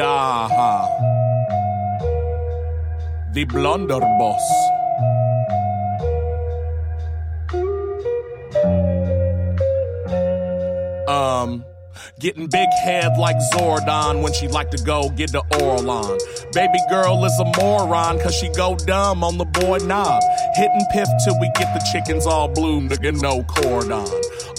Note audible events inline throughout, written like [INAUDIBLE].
Aha. The blunderbuss. Um, getting big head like Zordon when she like to go get the oral on. Baby girl is a moron cause she go dumb on the boy knob. Hitting piff till we get the chickens all bloomed again, no cordon.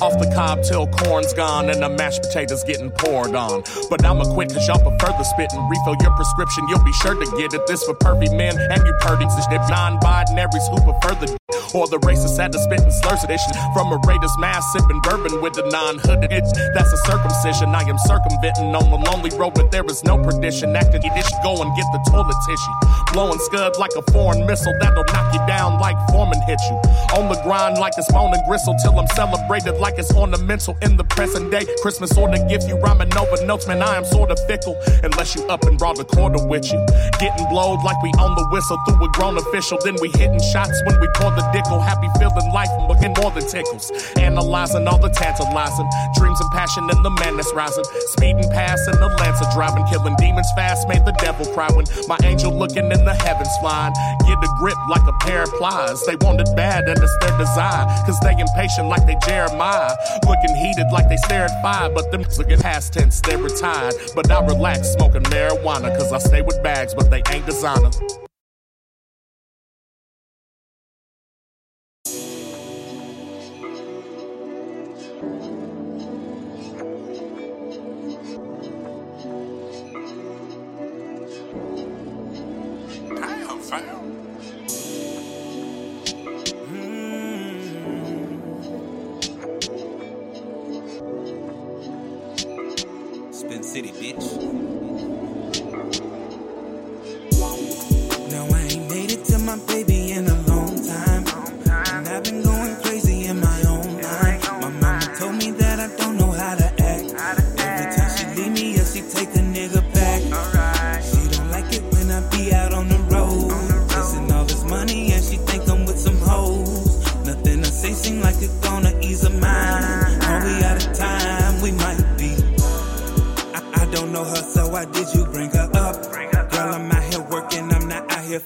Off the cob till corn's gone and the mashed potatoes getting poured on. But I'ma quit cause y'all prefer the spit and refill your prescription. You'll be sure to get it. This for perfect men and you purdies. This non-binaries who prefer the or the racist had to spit and slurs edition from a Raiders mass sipping bourbon with a non-hooded itch. That's a circumcision. I am circumventing on the lonely road, but there is no perdition. Acting it, go and get the toilet tissue. Blowing scud like a foreign missile that'll knock you down like Foreman hit you. On the grind like it's bone and gristle till I'm celebrated like it's ornamental in the present day. Christmas or the gift you rhyming over notes, man. I am sort of fickle unless you up and brought a quarter with you. Getting blowed like we on the whistle through a grown official. Then we hitting shots when we pour the dickle. Happy feeling life, looking more than tickles. Analyzing all the tantalizing dreams and passion and the madness rising. Speeding past in the Lancer driving, killing demons fast. Made the devil cry when my angel looking in the heavens flying. Get a grip like a pair of plies. They want it bad and it's their design. Cause they impatient like they Jeremiah. Looking heated like they stare at fire. But them looking past tense, they're retired. But I relax smoking marijuana. Cause I stay with bags, but they ain't designer.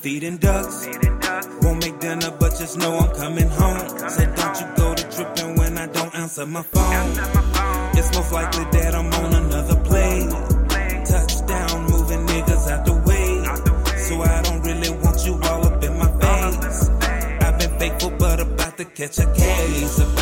Feeding ducks. Won't make dinner, but just know I'm coming home. Said, don't you go to tripping when I don't answer my phone. It's most likely that I'm on another plane. Touchdown, moving niggas out the way. So I don't really want you all up in my face. I've been faithful, but about to catch a case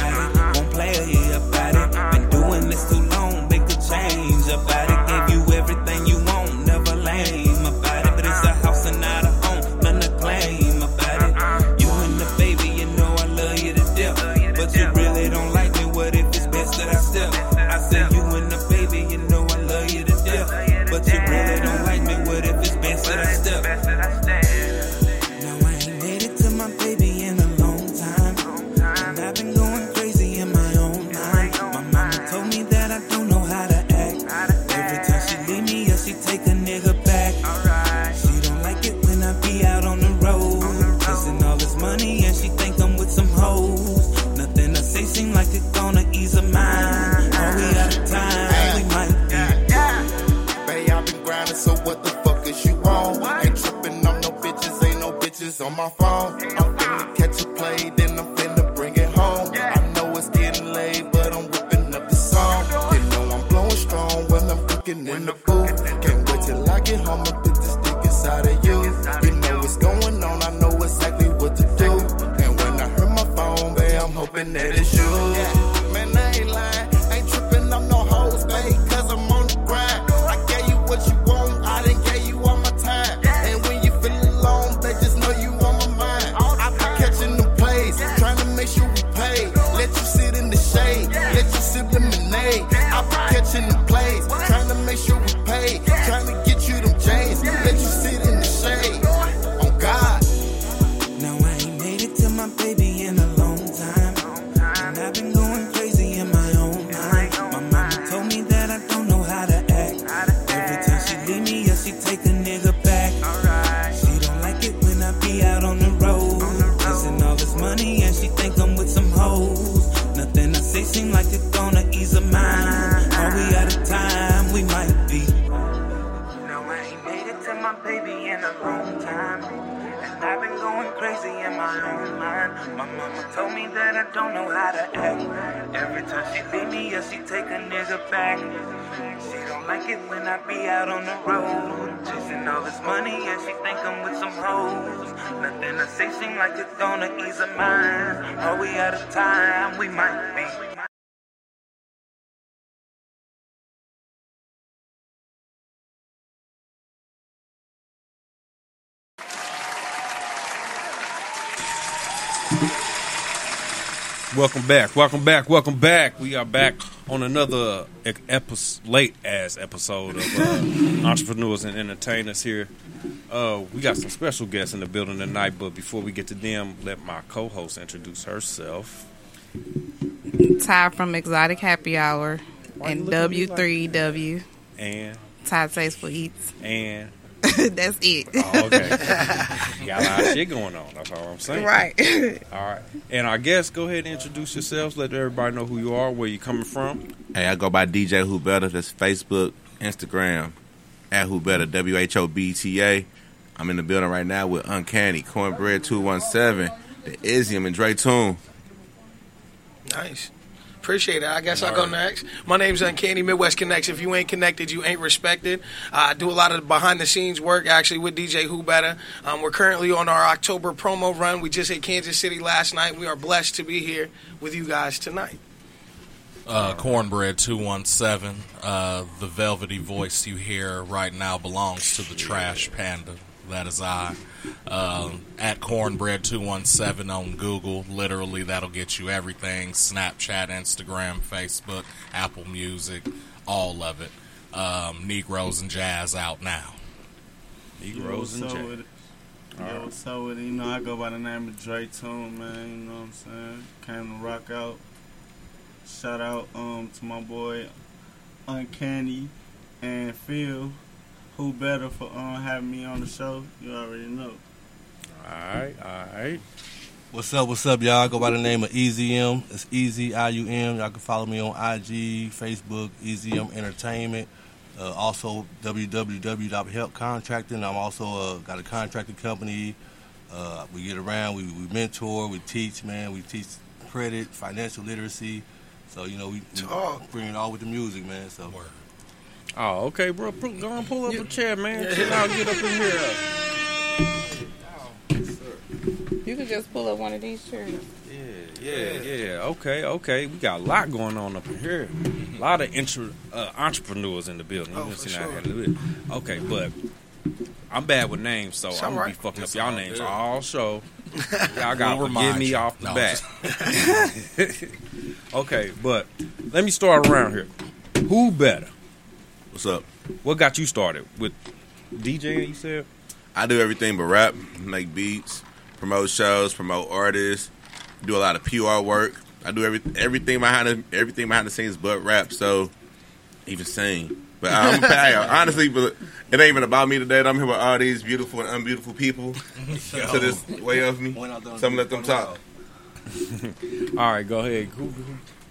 gonna ease. Are we out of time? We might be. Welcome back, welcome back, welcome back. We are back on another episode, late ass episode of uh, Entrepreneurs and Entertainers here. Uh, we got some special guests in the building tonight, but before we get to them, let my co host introduce herself. Ty from Exotic Happy Hour and W3W. And, Ty Tasteful Eats. and, [LAUGHS] That's it. oh, okay. [LAUGHS] got a lot of shit going on. That's all I'm saying. right. [LAUGHS] All right. And our guests, go ahead and introduce yourselves. Let everybody know who you are, where you're coming from. Hey, I go by DJ Who Better. That's Facebook, Instagram, at Who Better, W H O B T A. I'm in the building right now with Uncanny, Cornbread 217, the Izium, and Dre Toon. Nice. Appreciate it. I guess I'll go next. My name's Uncanny Midwest Connects. If you ain't connected, you ain't respected. Uh, I do a lot of behind the scenes work actually with DJ Who Better. Um, we're currently on our October promo run. We just hit Kansas City last night. We are blessed to be here with you guys tonight. Uh, Cornbread 217. Uh, the velvety voice you hear right now belongs to the Trash Panda. That is I. Um, at Cornbread 217 on Google. Literally, that'll get you everything Snapchat, Instagram, Facebook, Apple Music, all of it. Um, Negroes and Jazz out now. Negroes and Jazz. with it? Yo, what's up with it? You know, I go by the name of Dre Tune, man. You know what I'm saying? Came to rock out. Shout out um to my boy Uncanny and Phil. Who better for um having me on the show? You already know. All right, all right. What's up? What's up, y'all? I go by the name of EZM. It's Easy I U M. Y'all can follow me on IG, Facebook, Easy M Entertainment. Uh, also, www.helpcontracting. I'm also uh, got a contracting company. Uh, we get around, we, we mentor, we teach, man. We teach credit, financial literacy. So you know, we, we bring it all with the music, man. So Oh, okay, bro. Pull, go on, pull up a chair, man. Chill out, get up in here. [LAUGHS] You could just pull up one of these chairs. Yeah, yeah, yeah. Okay, okay. We got a lot going on up in here. A lot of intro, uh, entrepreneurs in the building. Oh, You for see sure. had to. Okay, but I'm bad with names, so It's I'm gonna be fucking It's up y'all names good. all show. [LAUGHS] Y'all gotta We'll forgive me you. off the No, bat. [LAUGHS] okay, but let me start around here. Who better? What's up? What got you started with DJ? You said. I do everything but rap, make beats, promote shows, promote artists, do a lot of PR work. I do every, everything behind the, everything behind the scenes but rap, so even sing. But I'm [LAUGHS] hey, honestly, but it ain't even about me today. I'm here with all these beautiful and unbeautiful people [LAUGHS] to this way of me. When I done- So I'm gonna let them talk. [LAUGHS] All right, go ahead.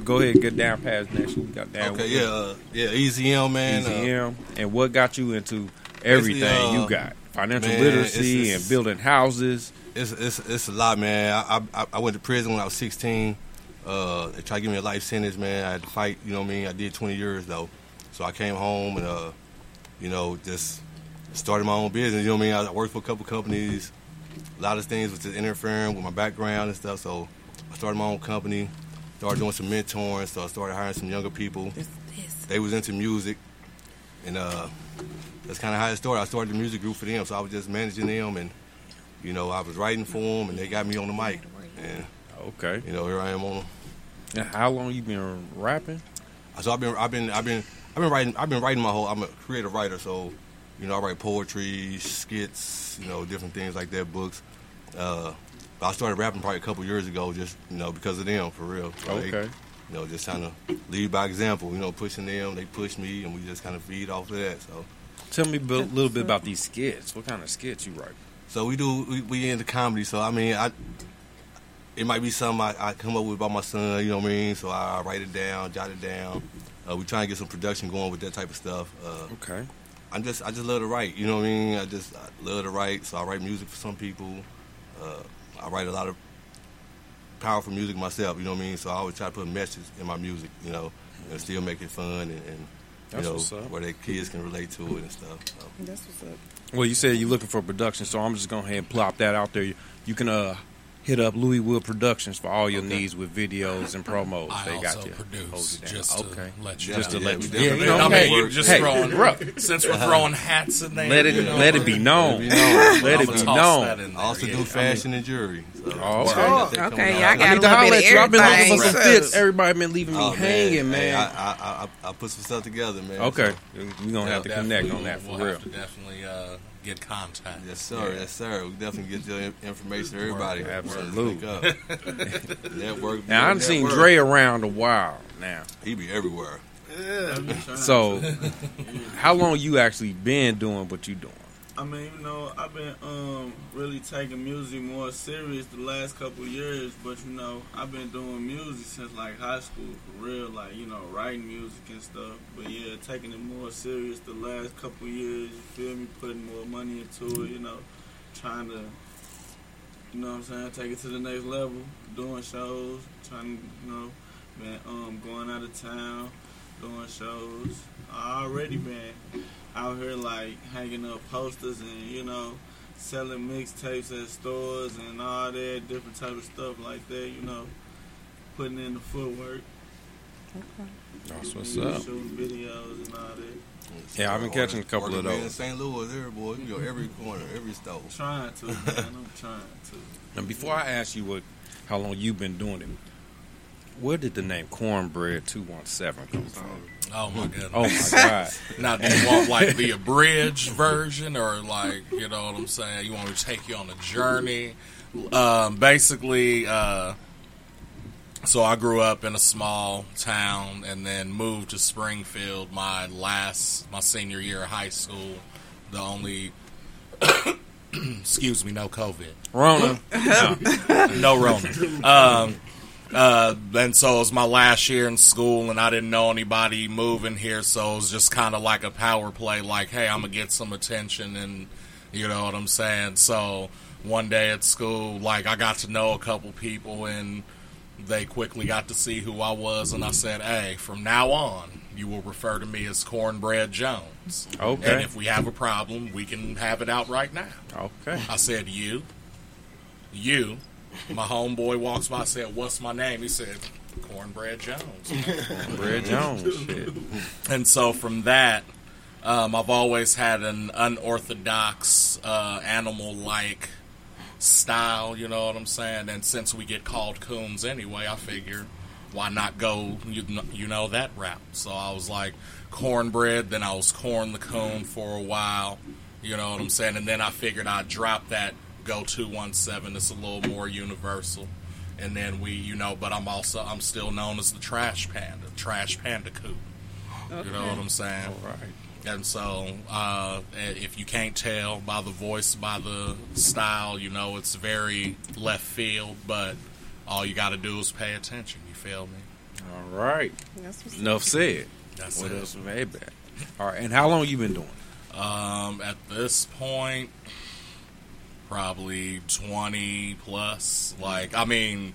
Go ahead, get down past next. We got down? okay, yeah, uh, yeah, Easy M, man. Easy Uh, And what got you into everything uh, you got? Financial man, literacy it's- it's- and building houses. It's it's it's a lot, man. I I, I went to prison when I was 16. Uh, they tried to give me a life sentence, man. I had to fight. You know what I mean? I did 20 years though, so I came home and uh, you know, just started my own business. You know what I mean? I worked for a couple companies. A lot of things was just interfering with my background and stuff. So I started my own company. Started doing some mentoring. So I started hiring some younger people. This, this. They was into music, and uh, that's kind of how it started. I started the music group for them, so I was just managing them, and you know, I was writing for them, and they got me on the mic, and Okay. you know, here I am on. And how long you been rapping? So I've been, I've been, I've been, I've been writing, I've been writing my whole. I'm a creative writer, so you know, I write poetry, skits, you know, different things like that, books. Uh, but I started rapping probably a couple years ago, just you know, because of them, for real. They- Okay. you know, just trying to lead by example. You know, pushing them, they push me, and we just kind of feed off of that. So. Tell me a little bit about these skits. What kind of skits you write? So we do we, we into comedy. So I mean, I it might be something I, I come up with by my son. You know what I mean? So I, I write it down, jot it down. Uh, we try and get some production going with that type of stuff. Uh, Okay. I'm just I just love to write. You know what I mean? I just I love to write. So I write music for some people. Uh, I write a lot of powerful music myself. You know what I mean? So I always try to put a message in my music. You know, and still make it fun and, and you That's know where their kids can relate to it and stuff. So. That's what's up. Well, you said you're looking for production, so I'm just going to ahead and plop that out there. You, you can uh, hit up Louis Wood Productions for all your needs with videos and promos. I they got also you. produce, Hold it down. just to okay. let you just know. to let Yeah, you. we Yeah, definitely- you know, I mean, hey, you're just hey, throwing. bro, Since we're throwing hats in there, let it you know, let it be known. Let it be known. I'ma be toss known. that in I there, also do fashion and jewelry. Oh, okay. I got that coming Okay, out. y'all I got need a to little holler bit at of you. I've been looking for some fits. Everybody been leaving me Oh, hanging, man. I, I, I, I put some stuff together, man. okay, So, we're gonna have to connect on that for we'll real. Have to definitely uh, get contact. yes, sir. Yes, sir. We definitely get your information to everybody. Absolutely. Up. [LAUGHS] Network. Now I've seen network. Dre around a while now. He be everywhere. Yeah. So, how long you actually been doing what you doing? I mean, you know, I've been um really taking music more serious the last couple years, but you know, I've been doing music since like high school for real, like you know, writing music and stuff. But yeah, taking it more serious the last couple years. You feel me? Putting more money into it, you know, trying to, you know, what I'm saying, take it to the next level. Doing shows, trying to, you know, been um going out of town, doing shows. I already been out here like hanging up posters and you know selling mixtapes at stores and all that different type of stuff like that. You know, putting in the footwork. That's what's you up. Shooting videos and all that. Yeah, I've been catching a couple of Working in those. St. Louis, there, boy. You go every corner, every store. Trying to, man. I'm [LAUGHS] trying to. And before I ask you what, how long you've been doing it, where did the name Cornbread Two One Seven come from? Oh my goodness. Oh my God! Now, do you want like the abridged version, or like you know what I'm saying? You want me to take you on a journey? Um, basically, uh, so I grew up in a small town and then moved to Springfield my last my senior year of high school. The only [COUGHS] excuse me, no COVID. Rona. no Rona. Um, uh, and so it was my last year in school, and I didn't know anybody moving here, so it was just kind of like a power play, like, hey, I'm gonna get some attention, and you know what I'm saying. So one day at school, like I got to know a couple people, and they quickly got to see who I was, and I said, hey, from now on, you will refer to me as Cornbread Jones. Okay. And if we have a problem, we can have it out right now. Okay. I said, You, you. My homeboy walks by, said, What's my name? He said, Cornbread Jones. Cornbread Jones. Shit. and so from that, um, I've always had an unorthodox, uh, animal like style, you know what I'm saying? And since we get called coons anyway, I figure why not go, you, kn- you know, that route? So I was like, cornbread, then I was corn the coon for a while, you know what I'm saying? And then I figured I'd drop that, go 217, it's a little more universal. And then we, you know, but I'm also, I'm still known as the Trash Panda, Trash Panda Coon. You know what I'm saying? All right. And so, uh, if you can't tell by the voice, by the style, you know it's very left field. But all you got to do is pay attention. You feel me? All right. That's Enough said. That's What it. else? Hey, man. All right. And how long you been doing? it? Um, at this point, probably twenty plus. Like, I mean,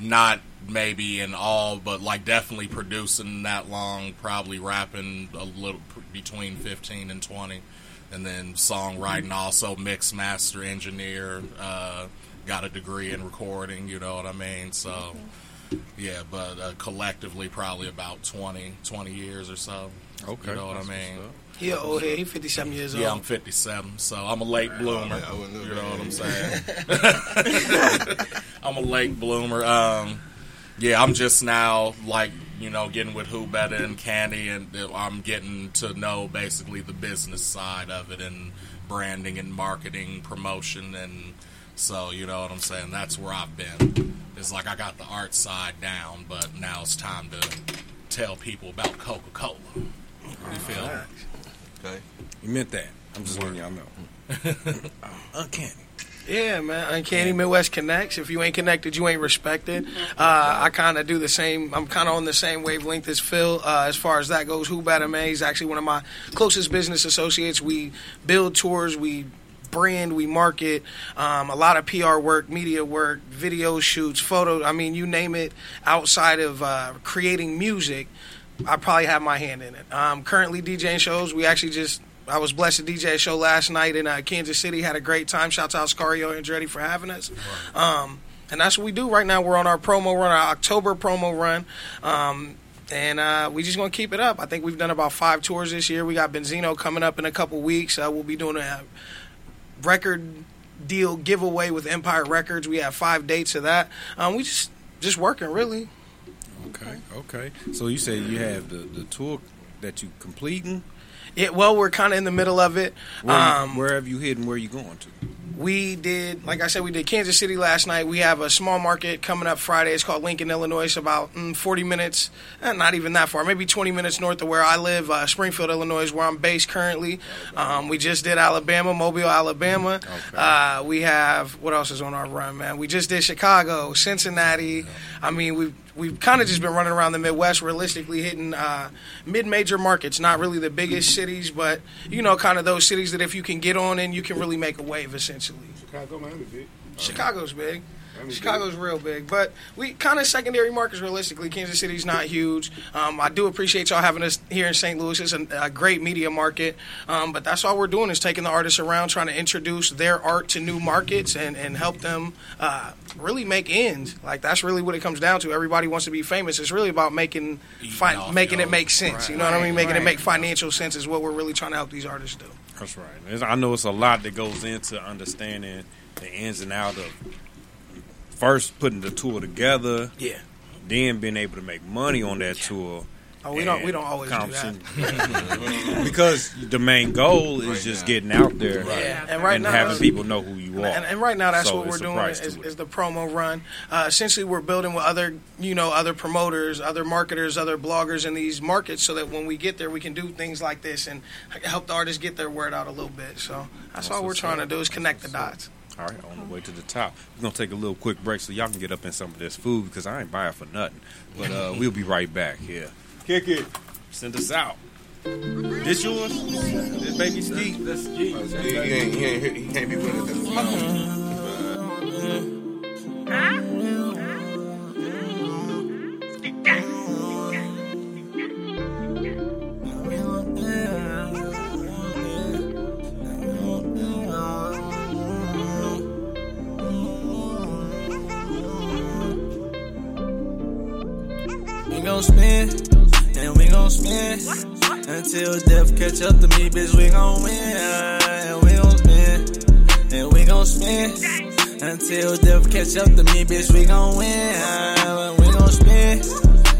not maybe in all, but like definitely producing that long. Probably rapping a little between fifteen and twenty, and then songwriting also mix master engineer. Uh, got a degree in recording. You know what I mean? So. Yeah, but uh, collectively, probably about 20, 20 years or so. Okay. You know what I mean? What's up. He an old head. He 57 years old. Yeah, I'm 57, so I'm a late bloomer. I wouldn't know. You know what I'm saying? [LAUGHS] [LAUGHS] I'm a late bloomer. Um, yeah, I'm just now like you know getting with Who Better and Candy, and I'm getting to know basically the business side of it and branding and marketing, promotion, and so you know what I'm saying. That's where I've been. It's like I got the art side down, but now it's time to tell people about Coca Cola. You feel me? Okay. You meant that. I'm just letting y'all know. [LAUGHS] Uncanny. Yeah, man. Uncanny Midwest connects. If you ain't connected, you ain't respected. Uh, I kind of do the same. I'm kind of on the same wavelength as Phil uh, as far as that goes. Who Better Man? He's actually one of my closest business associates. We build tours. We brand, we market, um, a lot of PR work, media work, video shoots, photo. I mean, you name it. Outside of uh, creating music, I probably have my hand in it. Um, currently DJing shows. We actually just I was blessed to DJ a show last night in uh, Kansas City. Had a great time. Shout out Scario and Andretti for having us. Um, and that's what we do right now. We're on our promo run, our October promo run. Um, and uh, we just gonna keep it up. I think we've done about five tours this year. We got Benzino coming up in a couple weeks. Uh, we'll be doing a record deal giveaway with Empire Records. We have five dates of that. Um, we just just working really. Okay, okay. So you say you have the, the tour that you completing. Yeah, well, we're kind of in the middle of it. Where, Um, where have you hidden? Where are you going to? we did, like I said, we did Kansas City last night. We have a small market coming up Friday. It's called Lincoln, Illinois. It's about mm, 40 minutes, eh, not even that far, maybe 20 minutes north of where I live. Uh, Springfield, Illinois is where I'm based currently. Um, we just did Alabama, Mobile, Alabama. Uh, we have, what else is on our run, man? We just did Chicago, Cincinnati. I mean, we've we've kind of just been running around the Midwest, realistically hitting uh, mid-major markets, not really the biggest cities, but you know, kind of those cities that if you can get on in, you can really make a wave, essentially. Chicago, Miami, big. Chicago's big. Chicago's real big, but we kind of secondary markets realistically. Kansas City's not huge. Um, I do appreciate y'all having us here in St. Louis. It's a, a great media market, um, but that's all we're doing is taking the artists around, trying to introduce their art to new markets and, and help them uh, really make ends. Like that's really what it comes down to. Everybody wants to be famous. It's really about making fi- making it make sense. you know what I mean? Making it make financial sense is what we're really trying to help these artists do. That's right. I know it's a lot that goes into understanding the ins and out of first putting the tour together, Yeah. then being able to make money on that tour. Oh, we don't we don't always do that. [LAUGHS] because the main goal is just getting out there Yeah, and right and now having people know who you are. And, and right now, that's So what we're doing price is, to it. is the promo run. Uh, essentially, we're building with other, you know, other promoters, other marketers, other bloggers in these markets, so that when we get there, we can do things like this and help the artists get their word out a little bit. So that's, That's all we're trying to do is connect the dots. All right, on the way to the top. We're gonna take a little quick break so y'all can get up in some of this food because I ain't buying for nothing. But uh, we'll be right back here. Kick it. Send us out. This yours? This baby ski? That's He ain't, he ain't, he can't be winning this. We gon' spin, and we gon' spin until death catch up to me, bitch. We gon' win, and we gon' spin, and we gon' spin until death catch up to me, bitch. We gon' win, and we gon' spin,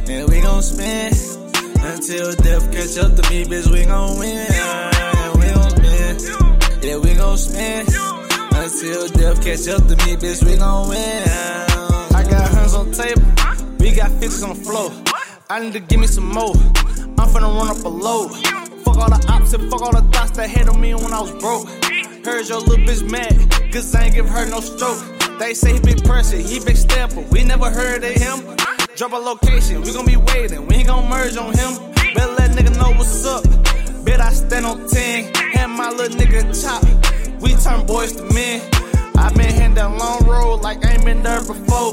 and we gon' spin until death catch up to me, bitch. We gon' win, and we gon' spin, yeah, we gon' spin until death catch up to me, bitch. We gon' win. I got hands on table. We got fixes on the floor. I need to give me some more. I'm finna run up a load. Fuck all the ops and fuck all the thoughts that hit on me when I was broke. Heard your little bitch mad, cause I ain't give her no stroke. They say he big person, he big stepper. We never heard of him. Drop a location, we gon' be waiting. We ain't gon' merge on him. Better let nigga know what's up. Bet I stand on 10, and my little nigga chop. We turn boys to men. I been hitting that long road like I ain't been there before.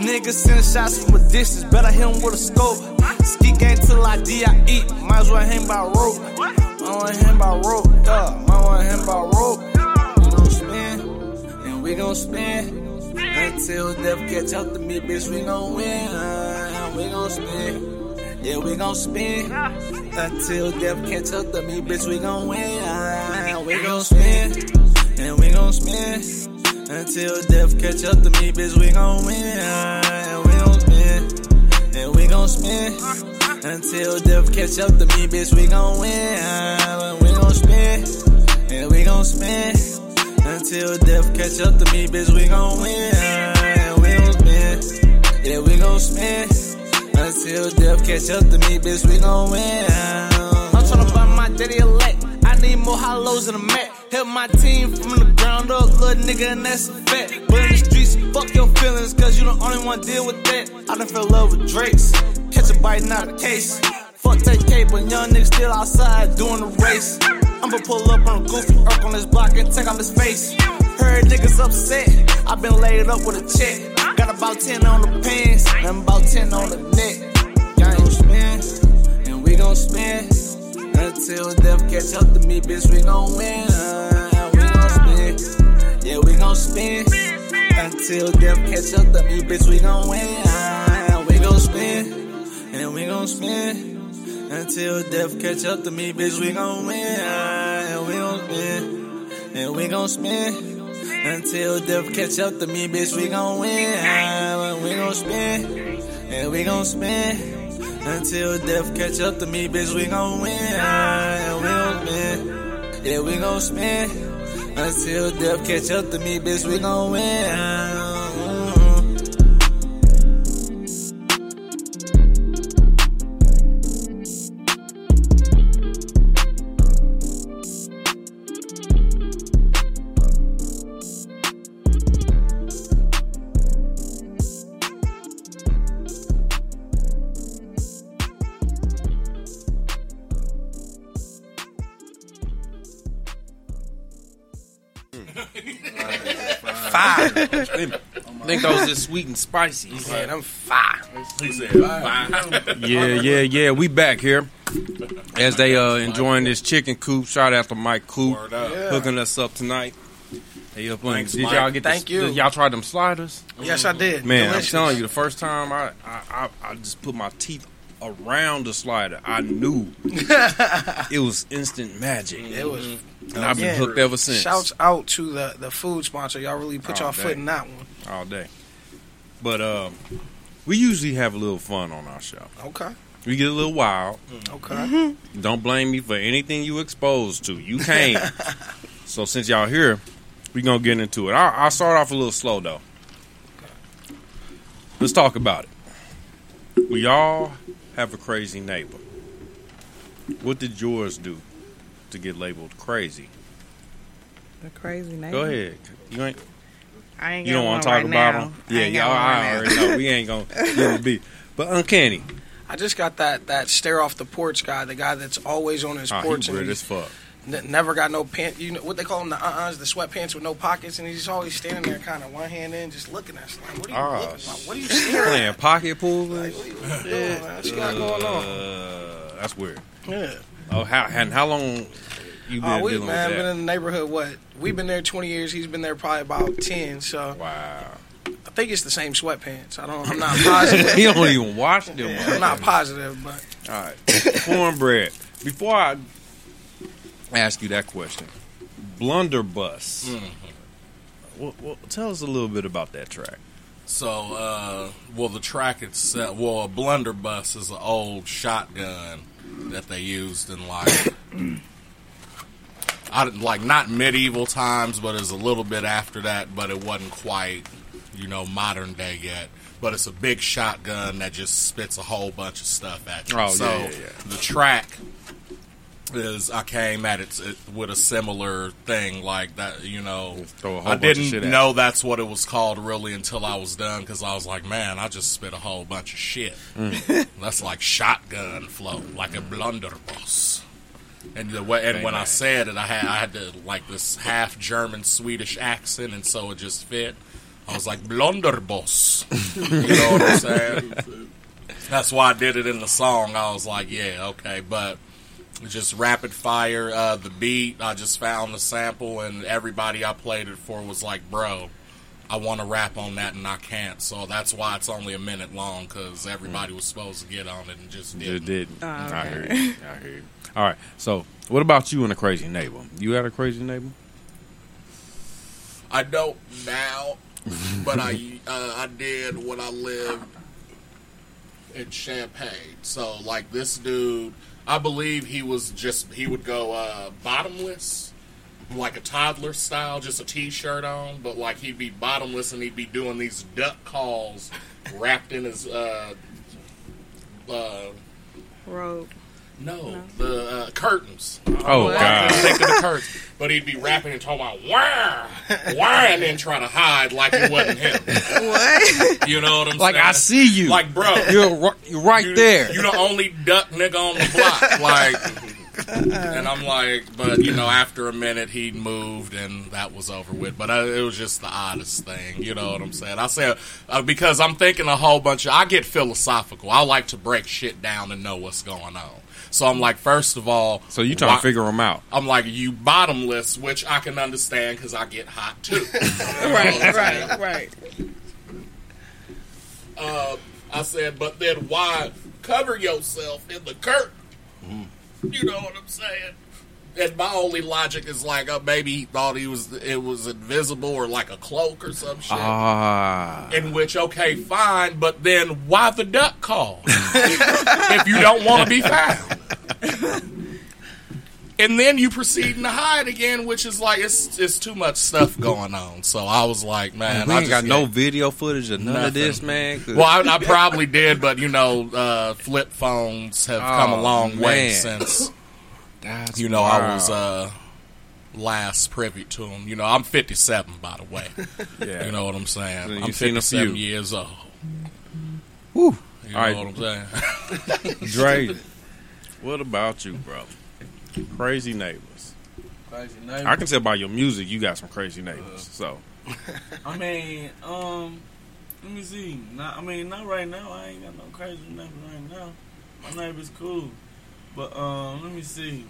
Niggas send shots from a distance, better hit him with a scope. Ski game till I D.I.E. Might as well hang by rope. Might wanna hang by rope, yeah. Might wanna hang by rope. We gon' spin, and we gon' spin until death catch up to me, bitch. We gon' win, we gon' spin. Yeah, we gon' spin until death catch up to me, bitch. We gon' win, we gon' spin, and we gon' spin until death catch up to me, bitch. We gon' win, and we gon' spin, and we gon' spin until death catch up to me, bitch. We gon' win, and we gon' spin, and we gon' spin until death catch up to me, bitch. We gon' win, and we gon' spin, yeah, we gon' spin until death catch up to me, bitch. We gon' win. I'm tryna buy my daddy elect. I need more hollows in the mat. Help my team from the ground up, little nigga, and that's a fact. But in the streets, fuck your feelings, cause you the only one deal with that. I done fell in love with Drakes. Catch a bite, not a case. Fuck take K, but young niggas still outside doing the race. I'ma pull up on a goofy irk on his block and take off his face. Heard niggas upset. I been laid up with a check. Got about 10 on the pants and about 10 on the neck. Y'all spend, and we gon' spend. Until death catch up to me, bitch, we gon' win. We gon' spend. Yeah, we gon' spin. Until death catch up to me, bitch, we gon' win. We gon' spin. And we gon' spin. Until death catch up to me, bitch, we gon' win. And we gon' spin. And we gon' spend. Until death catch up to me, bitch, we gon' win. We gon' spend. And we gon' spend. Until death catch up to me, bitch, we gon' win. And we gon' spend. Yeah, we gon' spend. Until death catch up to me, bitch, we gon' win. Sweet and spicy. He said, I'm fine. He said, five. yeah, yeah, yeah. We back here as they uh enjoying this chicken coop. Shout out to Mike Coop Yeah. hooking us up tonight. Hey, up on. Thanks, Did y'all get? Thank the, you. Y'all tried them sliders? Yes, I did. Man, Delicious. I'm telling you, the first time I, I, I, I just put my teeth around the slider, I knew [LAUGHS] it was instant magic. It was. and I've been Yeah. hooked ever since. Shouts out to the, the food sponsor. Y'all really put Oh, y'all foot in that one. all day. But um, we usually have a little fun on our show. Okay. We get a little wild. Okay. Don't blame me for anything you exposed to. You came. [LAUGHS] so since y'all here, we gonna get into it. I'll, I'll start off a little slow though. Let's talk about it. We all have a crazy neighbor. What did yours do to get labeled crazy? The crazy name. Go ahead. You ain't. I ain't You don't want to talk right about now. them. Yeah, ain't y'all. I already know. We ain't gonna give a beat. But uncanny. I just got that that stare off the porch guy, the guy that's always on his Oh, porch he weird as fuck. n- never got no pants. You know what they call them? The uh-uhs, the sweatpants with no pockets, and he's always standing there, kind of one hand in, just looking at us. Like, what are you Ah, looking? Like, what are you staring Playing at? pocket pool. Like, what are you doing, man? What you got going on? Uh, that's weird. Yeah. Oh, how and how long you been Oh, we dealing man with been in the neighborhood. What we've been there twenty years. He's been there probably about ten. So wow. I think it's the same sweatpants. I don't. I'm not [LAUGHS] positive. he don't even wash them. Yeah, I'm not positive, but All right, cornbread. Before I ask you that question, blunderbuss. Mm-hmm. Well, well, tell us a little bit about that track. So, uh, well, the track itself, well, a blunderbuss is an old shotgun that they used in like, [CLEARS THROAT] I like not medieval times, but it's a little bit after that, but it wasn't quite, you know, modern day yet. But it's a big shotgun that just spits a whole bunch of stuff at you. Oh, yeah, so yeah, yeah. the track is I came at it it- with a similar thing like that. You know, throw a whole I didn't know that's what it was called really until I was done because I was like, man, I just spit a whole bunch of shit. Mm. [LAUGHS] That's like shotgun flow, like a blunderbuss. And the way, and when I said it, I had I had to like this half German Swedish accent, and so it just fit. I was like blunderbuss. you know what I'm saying? That's why I did it in the song. I was like, yeah, okay, but just rapid fire. Uh, the beat, I just found the sample, and everybody I played it for was like, bro, I want to rap on that, and I can't. So that's why it's only a minute long, because everybody was supposed to get on it and just didn't. didn't. Oh, I okay. hear you. I hear you. All right. So, what about you and a crazy neighbor? You had a crazy neighbor? I don't now, but I uh, I did when I lived in Champaign. So like this dude, I believe he was just he would go uh, bottomless, like a toddler style, just a t-shirt on, but like he'd be bottomless and he'd be doing these duck calls wrapped in his uh uh Road. no, the uh, curtains. Oh, I God. couldn't think of the curtains. But he'd be rapping and talking about wah, wah, and then trying to hide like it wasn't him. What? You know what I'm Like saying? I see you. Like, bro, you're ri- you're right you, there. You're the only duck nigga on the block. Like, [LAUGHS] and I'm like, but you know, after a minute, he moved, and that was over with. But I, it was just the oddest thing, you know what I'm saying? I said uh, because I'm thinking a whole bunch of. I get philosophical. I like to break shit down and know what's going on. So I'm like, first of all, So you trying why- to figure them out? I'm like, you bottomless, which I can understand because I get hot too. [LAUGHS] right, right, right. uh, I said, but then why cover yourself in the curtain? You know what I'm saying? And my only logic is like, uh, maybe he thought he was it was invisible or like a cloak or some shit. Ah, In which, okay, fine, but then why the duck call [LAUGHS] if you don't want to be found? And then you proceed to hide again, which is like it's it's too much stuff going on. So I was like, man, we I ain't got no video footage of none of this, man. well, I, I probably did, but you know, uh, flip phones have come a Oh, long way since That's you know I was uh, last privy to them. You know, I'm 57, by the way. [LAUGHS] Yeah. You know what I'm saying? So I'm seen a 57 few. years old. Whew. You know All right. what I'm saying? [LAUGHS] Dre, what about you, bro? Crazy neighbors. Crazy neighbor. I can tell by your music you got some crazy neighbors. So [LAUGHS] I mean, um, let me see. Not, I mean, not right now. I ain't got no crazy neighbors right now. My neighbor's cool, but um, let me see.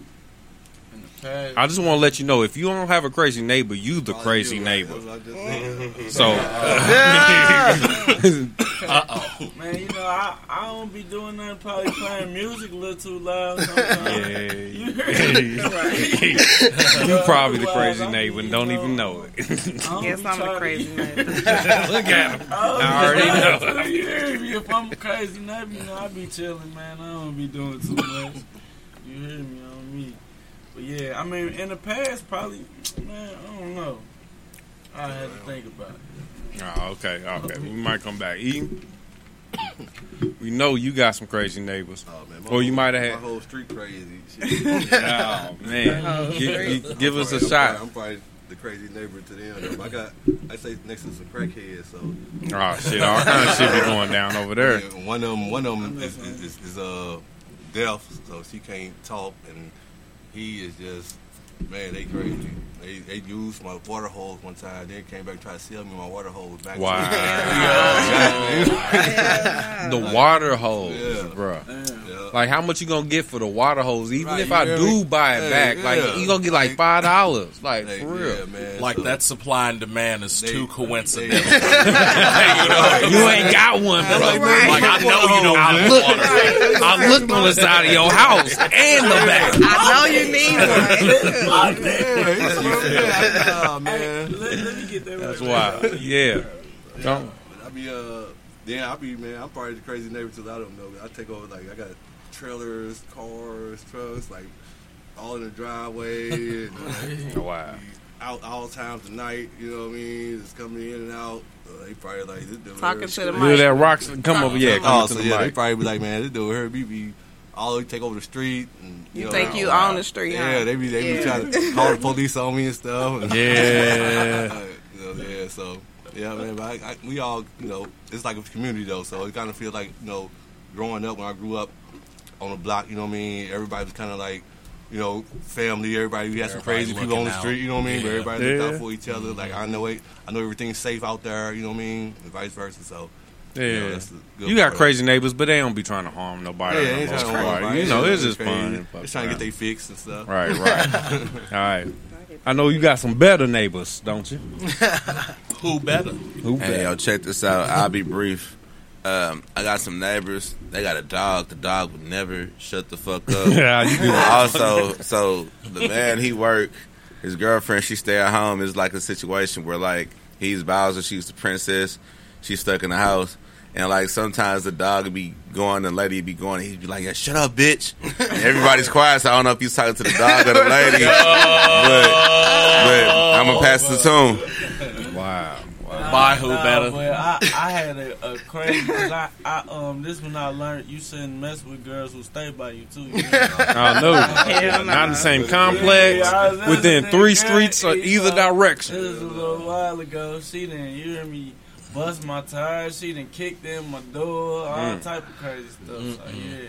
In the past, I just want to let you know if you don't have a crazy neighbor, you the crazy neighbor. [LAUGHS] So [LAUGHS] Uh oh. man, you know, I, I don't be doing nothing. Probably playing music a little too loud. Sometimes. yeah, [LAUGHS] You you probably the crazy neighbor and don't even know it. I don't Yes, I'm the crazy neighbor. Look at him. I already know. You hear me? If I'm a crazy neighbor, you know, I be chilling, man. I don't be doing too much. You hear me? But yeah, I mean, in the past, probably, man, I don't know. I had to think about it. Oh, okay, okay. We might come back. E, we know you got some crazy neighbors. Oh, man, my Or you whole- might have my whole street crazy. [LAUGHS] Oh man, give, great. give- give us a I'm shot. Probably, I'm probably the crazy neighbor to them. I got, I say next to some crackheads, so Oh shit, all kind of shit be going down over there. Yeah, one of them, one of them is, is, is, is uh deaf, so she can't talk, and he is just man, they crazy. They they used my water hose one time, then came back and tried to sell me my water hose back. Wow. [LAUGHS] [LAUGHS] Yeah. The water hose, Yeah. bro. Yeah. Like how much you gonna get for the water hose? Even Right, if I do me? buy it Yeah, back, like you gonna get like Like- five dollars, like Like, for real. yeah, man. Like so- that supply and demand is They- too they- coincidental. [LAUGHS] You ain't got one, bro. Like I know you don't I want look, water. I looked on the side of your house and the back. I know you need one. Yeah, man. Let, let me get that That's right. why, yeah. Don't. I be uh, yeah, I'll be man. I'm probably the crazy neighbor till I don't know. I take over like I got trailers, cars, trucks, like all in the driveway, and, uh, [LAUGHS] Wow. out all times of night. You know what I mean? Just coming in and out. Uh, they probably like this dude. Talking to the shit. Hear that rocks come over, yeah, come Oh, to so the yeah, they mic. probably be like, man, this dude heard me be all the way take over the street. And, You know, think you wow. own the street, huh? Yeah, they be they Yeah. be trying to call the [LAUGHS] police on me and stuff. And, Yeah. [LAUGHS] you know, yeah, so yeah, man. But I, I, we all, you know, it's like a community though, so it kind of feels like you know, growing up when I grew up on the block, you know what I mean. Everybody was kind of like. You know, family. Everybody. We had some crazy people on the looking street. You know what I mean. But out. everybody looked out for each other. Like I know it. I know everything's safe out there. You know what I mean, and vice versa. So you know, Yeah. that's the good You got part. crazy neighbors, but they don't be trying to harm nobody. Yeah, for the ain't trying to part. worry You know, It's it's just crazy. fun. and Just fuck trying to get around. they fixed and stuff. Right, right. [LAUGHS] All right. I know you got some better neighbors, don't you? [LAUGHS] Who better? Who Hey, yo, check this out. I'll be brief. Um, I got some neighbors. They got a dog. The dog would never shut the fuck up. [LAUGHS] Yeah, you do. also, so the man he work, his girlfriend, she stay at home. It's like a situation where like he's Bowser, she's the princess. She's stuck in the house. And like sometimes the dog would be going, the lady would be going, and he'd be like, "Yeah, shut up, bitch." And everybody's [LAUGHS] quiet, so I don't know if he's talking to the dog or the [LAUGHS] lady. but, but I'm gonna pass the tune. Wow. wow. By who Nah, better? But I, I had a, a crazy. Cause I, I, um, this when I learned you shouldn't mess with girls who stay by you too. You know? [LAUGHS] I know. Hell Not in the same complex, Yeah, within three streets or either know, direction. This was a little while ago. She didn't, you hear me, bust my tires. She done kicked in my door, all Mm. type of crazy stuff. So yeah,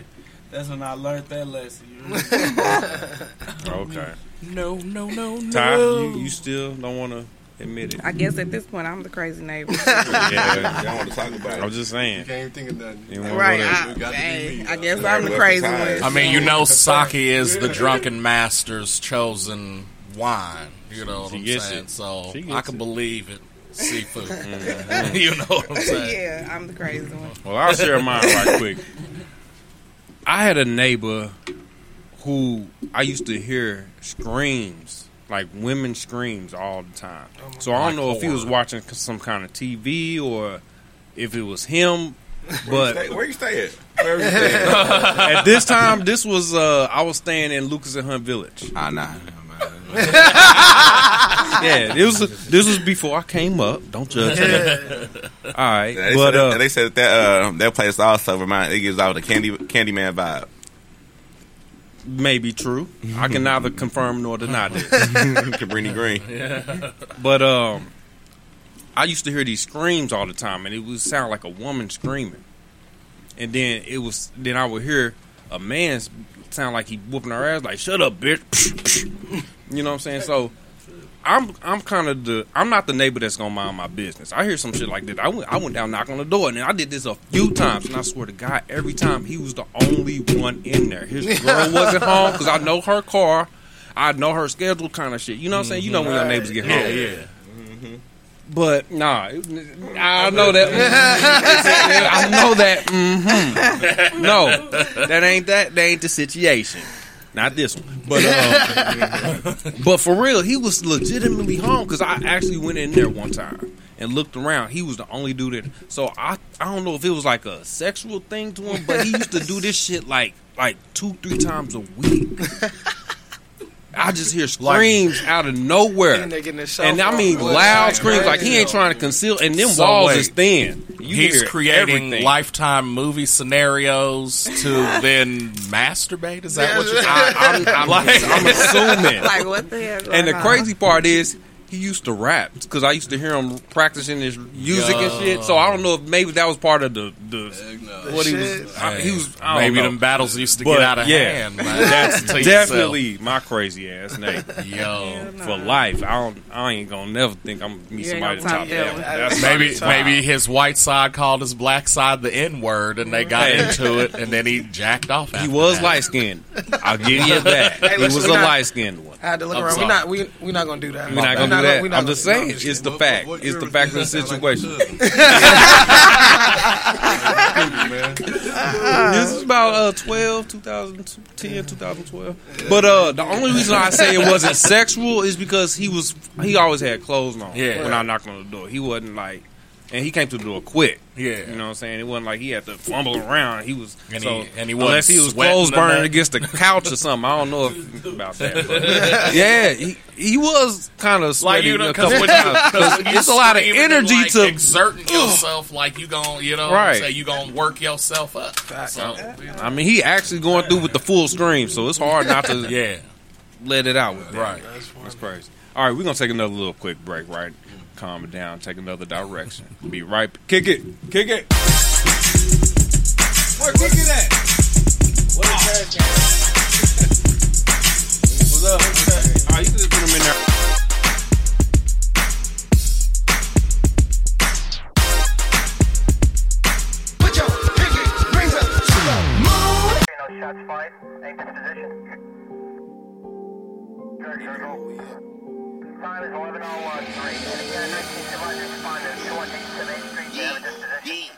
That's when I learned that lesson. You know? [LAUGHS] Okay. No, no, no, no. Ty, you, you still don't want to admit it. I guess at this point I'm the crazy neighbor. [LAUGHS] yeah, [LAUGHS] Y'all want to talk about I'm just saying. Can't even think of nothing. You right. I, It got to be hey, I guess I'm the crazy one. I mean, you know, sake is the drunken master's chosen wine. You know what She I'm saying? it. So I can it. believe it. Seafood. [LAUGHS] you know what I'm saying? yeah, I'm the crazy one. Well, I'll share mine right quick. I had a neighbor who I used to hear screams, like women screams all the time. So I don't know if he was watching some kind of TV or if it was him. But Hey, where you stay at? [LAUGHS] Where you stay at? at this time, this was uh, I was staying in Lucas and Hunt Village. Ah, [LAUGHS] nah. Yeah, it was this was before I came up. Don't judge me. All right, They, but said, uh, they said that uh, that place also remind it gives out the candy Candyman vibe. may be true. I can neither confirm nor deny this. [LAUGHS] Cabrini Green. But um, I used to hear these screams all the time, and it would sound like a woman screaming. And then it was then I would hear a man sound like he whooping her ass, like "Shut up, bitch." [LAUGHS] you know what I'm saying? So I'm I'm kind of the I'm not the neighbor that's gonna mind my business. I hear some shit like that. I went I went down knock on the door, and I did this a few times, and I swear to God, every time he was the only one in there. His [LAUGHS] girl wasn't home because I know her car. I know her schedule, kind of shit. You know what I'm saying? You know when your mm-hmm. neighbors get home. Yeah, yeah. But nah, I know that. Mm-hmm. [LAUGHS] I know that. hmm No, that ain't that. That ain't the situation. Not this one. But uh, [LAUGHS] but for real, he was legitimately home because I actually went in there one time and looked around. He was the only dude in. So I I don't know if it was like a sexual thing to him, but he used to do this shit like like two three times a week. [LAUGHS] I just hear screams out of nowhere. And they getting their cell And I mean loud that's screams like he ain't trying to conceal, and them So walls wait. is thin. You He's hear creating everything. lifetime movie scenarios to [LAUGHS] then masturbate. Is that what you're saying? I, I'm, I'm, [LAUGHS] I'm assuming. Like what the hell? and the on? crazy part is he used to rap because I used to hear him practicing his music and shit. So I don't know if maybe that was part of the the what he was. I, he was. I Maybe know. them battles used to But, get out of yeah, hand. Man. [LAUGHS] That's To definitely my crazy ass neighbor. Yo. For life, I don't. I ain't gonna never think I'm gonna meet You somebody to gonna top top that. that one. one. That's Maybe maybe his white side called his black side the N word, and they got into it, and then he jacked off. He was light skinned. I'll give you that. Hey, he was a light skinned one. I had to look I'm around. We're not. We we not gonna do that. We're not gonna do that. I'm just saying, it's it's the What- fact. what It's the fact of the does that sound like situation. [LAUGHS] This is about uh 12, 2010, 2012. But uh the only reason I say it wasn't sexual is because he was he always had clothes on. Yeah. When I knocked on the door, he wasn't like, and he came to the door quick. Yeah. You know what I'm saying? It wasn't like he had to fumble around. He was And so he- and he unless wasn't he was clothes burning nothing. against the couch or something. I don't know if, [LAUGHS] about that. [LAUGHS] But yeah, he, he was kind of Like you know, a because couple when, times. you, 'cause when it's a lot of energy like, to exerting yourself, like you gon' you know, Right. say you gonna work yourself up. So, I mean, he actually going through with the full scream, so it's hard not to [LAUGHS] yeah, let it out with that. right. That's crazy. All right, we're gonna take another little quick break, right? Calm it down, take another direction. Be right. Kick it, kick it. Where kick it at? What's up? Right, you can just put them in there. Put your pinky rings the moon. No shots fired. Aim to position. Go. Time is 11.01. Three. And again, uh, 19 survivors responders. 217 Street. They have a disposition.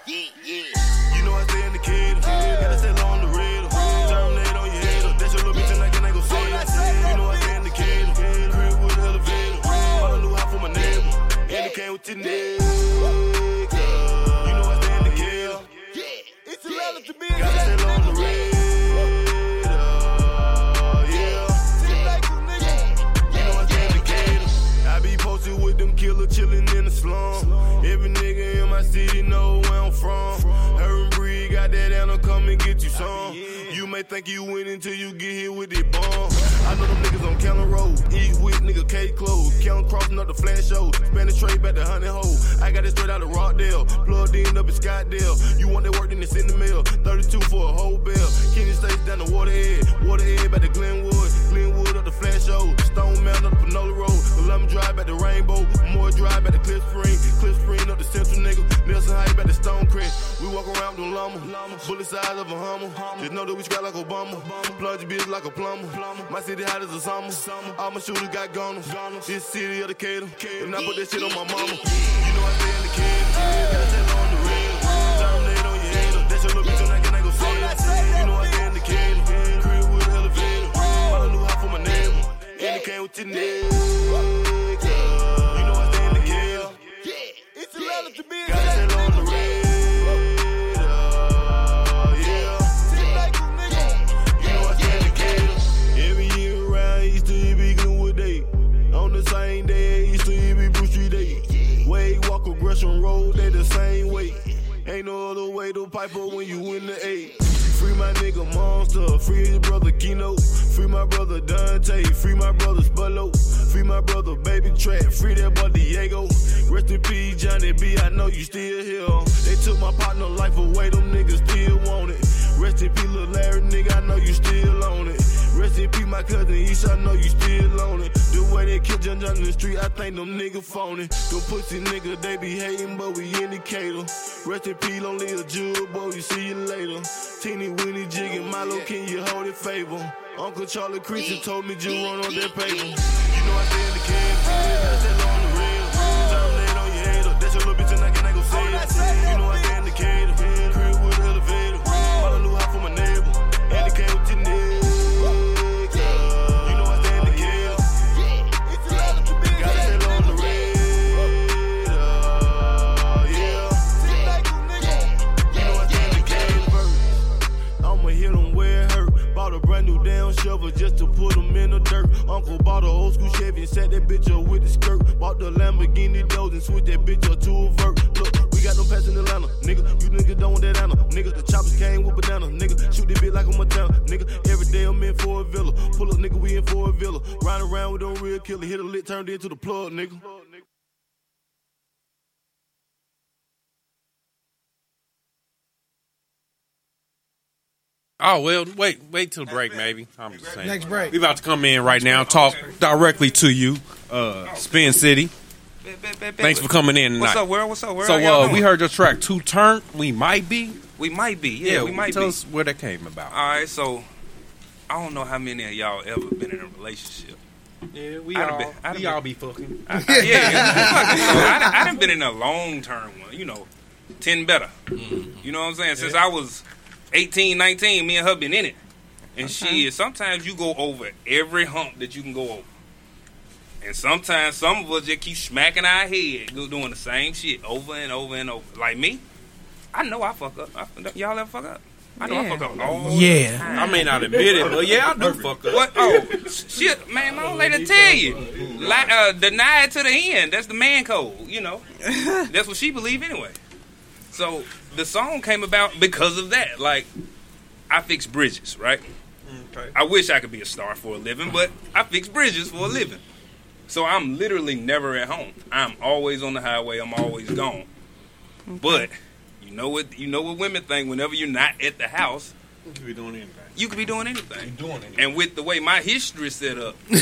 You know I stay in the kid. Gotta stay low on the radar. Terminate on your head. That's your little bitch and I can go say it. You know I stay in the kid. Crib with an elevator. Bought a new house for my neighbor. And it came with your nigga. You know I stay in the kid. It's a level to me. Gotta stay low them killer chillin' in the slum. Every nigga in my city know where I'm from. Her and Bree got that animal come and get you some. You may think you win until you get hit with it bomb. I know them niggas on County Road. East with nigga K clothes. Count crossing up the flash show. Spanish trade back to Honey Hole. I got it straight out of Rockdale. Plugged in up in Scottsdale. You want that work, then it's in the mail. 32 for a whole bell. Kenny States down the waterhead. Waterhead back to Glenwood. Glenwood up the flash show. Stone Mountain up the Panola Road. Lemon Drive back to Rainbow. More Drive back to Cliff Spring. Cliff Spring up the Central nigga. Nelson Heights back to Stone Crest. We walk around with them llama. Bullet size of a Hummer. Just know that we scrap like Obama. Plunge your bitch like a plumber. My city hot as a summer. All my shooters got gunners. This city of the Cater. And I put that shit on my mama. You know I stay in the kid. Gotta stay on the real. Terminate on your head. That's your little bitch I can ain't gon' say it. You know I stay in the kid. Crib with elevator. A new house for my neighbor. And it came with your nigga. Road, they the same weight. Ain't no other way to pipe up when you win the eight. Free my nigga Monster, free his brother Kino, free my brother Dante, free my brother Spullo, free my brother Baby Trap, free that boy Diego. Rest in peace, Johnny B, I know you still here. They took my partner life away, them niggas still want it. Rest in peace, little Larry, nigga, I know you still on it. Rest in peace, my cousin Isha, I know you still on it. The way they kill John John in the street, I think them niggas phony. Them pussy niggas, they be hating, but we indicator. Rest in peace, only a jewel, boy, we see you later. Teeny Winnie jigging, Milo, can you hold it favor? Uncle Charlie Creature told me you run on that paper. You know I stay in the cab, shovel just to put 'em in the dirt. Uncle bought a old school Chevy and set that bitch up with the skirt. Bought the Lamborghini doors and switched that bitch up to a vert. Look, we got no pass in Atlanta, nigga. You niggas don't want that Anna, nigga. The choppers came with banana, nigga. Shoot this bitch like a Montana, nigga. Every day I'm in for a villa. Pull up, nigga, we in for a villa. Ride around with them real killer. Hit a lit, turned into the plug, nigga. Oh well, wait, wait till the break, maybe. I'm just saying. Next break. We about to come in right now, talk directly to you, uh, Spin City. Thanks for coming in tonight. What's up, world? What's up, world? So uh, we heard your track "Two Turn." We might be. We might be. Yeah, we might be. tell be. us where that came about. All right, so I don't know how many of y'all ever been in a relationship. Yeah, we I done all- been- I done we been- all be fucking. I, [LAUGHS] I, yeah, yeah, [LAUGHS] I, done- I done been in a long term one. You know, ten better. You know what I'm saying? Since I was 18, 19, me and her been in it, and she is sometimes you go over every hump that you can go over. And sometimes some of us just keep smacking our head, doing the same shit over and over and over. Like me, I know I fuck up. I, y'all ever fuck up? I know I Yeah. fuck up all Yeah. the time. I may not admit it, but yeah, I do fuck up. What? Oh, shit, man! My old lady tell you, like, uh, deny it to the end. That's the man code, you know. [LAUGHS] That's what she believe anyway. So the song came about because of that. Like, I fix bridges, right? Okay. I wish I could be a star for a living, but I fix bridges for a living. So I'm literally never at home. I'm always on the highway. I'm always gone. But you know what? You know what women think. Whenever you're not at the house, You be doing anything. You could be doing anything. doing anything. And with the way my history is set up, [LAUGHS] [LAUGHS] you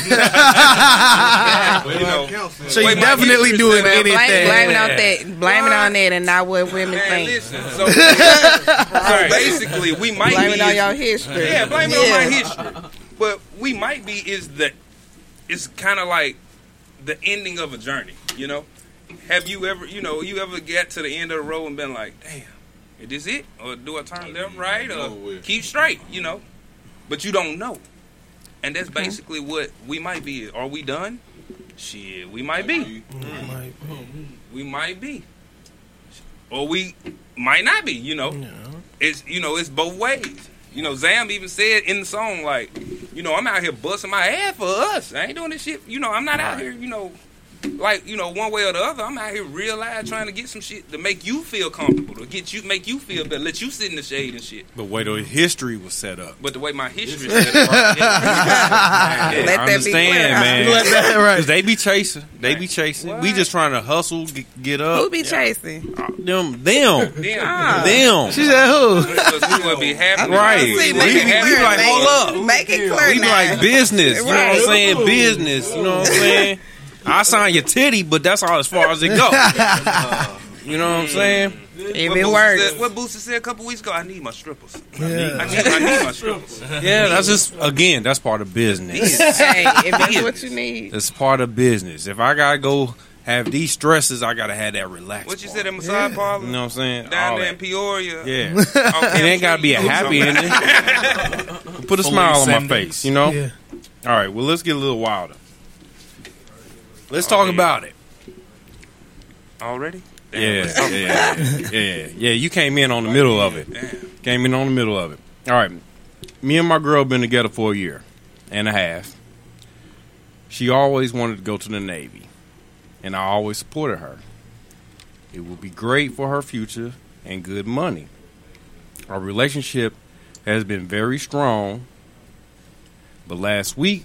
know, So you way my definitely doing anything. Blame, blame on that. Blame it on that, and not what women Man, think. listen. [LAUGHS] So, so basically, we might Blame be it on is- your history. Yeah, blame it Yeah. on my history. But we might be is the it's kind of like the ending of a journey. You know, have you ever you know you ever get to the end of the road and been like, damn, is this it, or do I turn left, right, or keep straight? You know, but you don't know, and that's basically what we might be. Are we done? Shit, we might be. We might be, or we might not be. You know, it's you know it's both ways. You know, Zam even said in the song like, you know, I'm out here busting my ass for us. I ain't doing this shit. You know, I'm not out here. You know, like you know, one way or the other, I'm out here real live trying to get some shit to make you feel comfortable, to get you, make you feel better, let you sit in the shade and shit. The way the history was set up. But the way my history set up, right, yeah. Yeah, [LAUGHS] Let I that be clear. understand, man. Let that- right. 'Cause they be chasing. They be chasing. We just trying to hustle, get, get up. Who be chasing? Them, them, Damn. Ah. them. She said who? We gonna be happy. Right. See, We make be- we like, make, hold up. Make it clear We be now. like business. You know what I'm Right. saying? Business. You know what I'm saying? I sign your titty, but that's all as far as it go. [LAUGHS] You know what I'm saying? if What it Boosie works. said- What Boosie said a couple weeks ago, I need my strippers. Yeah. I need, I need my strippers. [LAUGHS] Yeah, that's just again, that's part of business. hey, if that's what you need. It's part of business. If I gotta go have these stresses, I gotta have that relaxed. What you said at massage parlor? You know what I'm saying? Down All there that. in Peoria. Yeah. On It ain't gotta be a happy ending. Put a Fully smile on my face, you know? Yeah. All right, well, let's get a little wilder. Let's talk about it. Already? Yeah, yeah, yeah, yeah, yeah. Yeah, you came in on the middle of it. Came in on the middle of it. All right. Me and my girl been together for a year and a half. She always wanted to go to the Navy, and I always supported her. It would be great for her future and good money. Our relationship has been very strong, but last week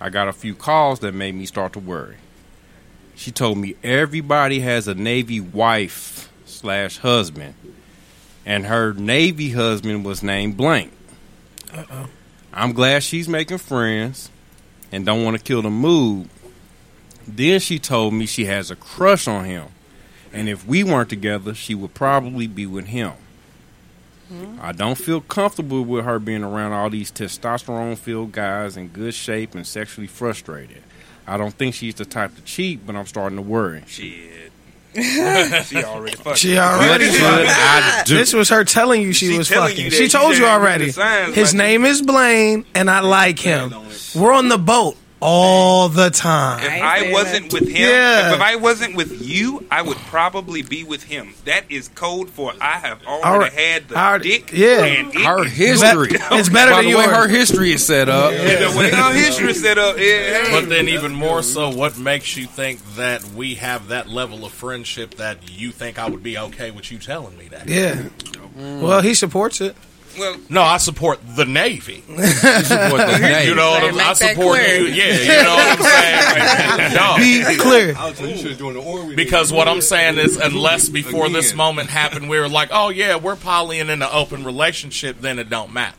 I got a few calls that made me start to worry. She told me everybody has a Navy wife slash husband, and her Navy husband was named Blank. Uh-oh. I'm glad she's making friends and don't want to kill the mood. Then she told me she has a crush on him, and if we weren't together, she would probably be with him. Hmm? I don't feel comfortable with her being around all these testosterone filled guys in good shape and sexually frustrated. I don't think she's the type to cheat, but I'm starting to worry. Shit. [LAUGHS] she already fucked. She already What fucked. I do? [LAUGHS] This was her telling you she, She was fucking. you she she told you already. signs His like- name is Blaine, and I like him. We're on the boat all the time. If I wasn't with him, Yeah. if, if I wasn't with you, I would probably be with him. That is code for I have already Alright. had the Already- dick. yeah. and it Her is- history. It's better [LAUGHS] By than the way, her history is set up. Yeah, the way her history is set up. Yeah. But then, even more so, what makes you think that we have that level of friendship that you think I would be okay with you telling me that? Yeah. Well, he supports it. Well, No, I support the Navy. [LAUGHS] Support the [LAUGHS] Navy. You know what I'm make I support clear. you. Yeah, you know what I'm saying? [LAUGHS] Dog. Be clear. I was you should have doing the Orwell. Because what I'm saying is, unless before this moment happened, we were like, oh yeah, we're polying in an open relationship, then it don't matter.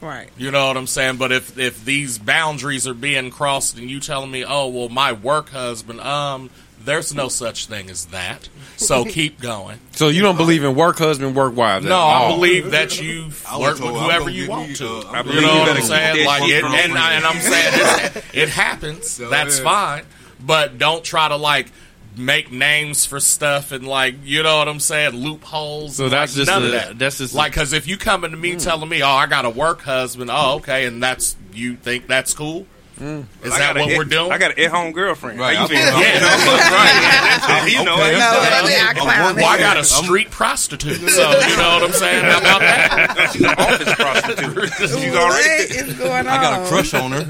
Right. You know what I'm saying? But if if these boundaries are being crossed, and you telling me, oh well, my work husband, um, there's no such thing as that. So [LAUGHS] keep going. So you don't believe in work husband, work wife? at No, I believe that you I work with whoever you want to. uh, I you know what I'm saying? Like, it, and, I, and I'm saying it's, it happens. So, That's yeah. fine, but don't try to like make names for stuff and like you know what I'm saying loopholes. So and, that's like, just none a- of that. that's just like because if you coming to me telling me, oh, I got a work husband, oh, okay, and that's you think that's cool. Is I that what at- we're doing? I got an at-home girlfriend. Right, How you I- feel? Yeah, [LAUGHS] You know, right. That's. You know, Okay, you No, know. let me act clown. well, I got a street prostitute, so [LAUGHS] you know what I'm saying. How about that? She's an office prostitute. She's What already. is going on? I got a crush on her. [LAUGHS]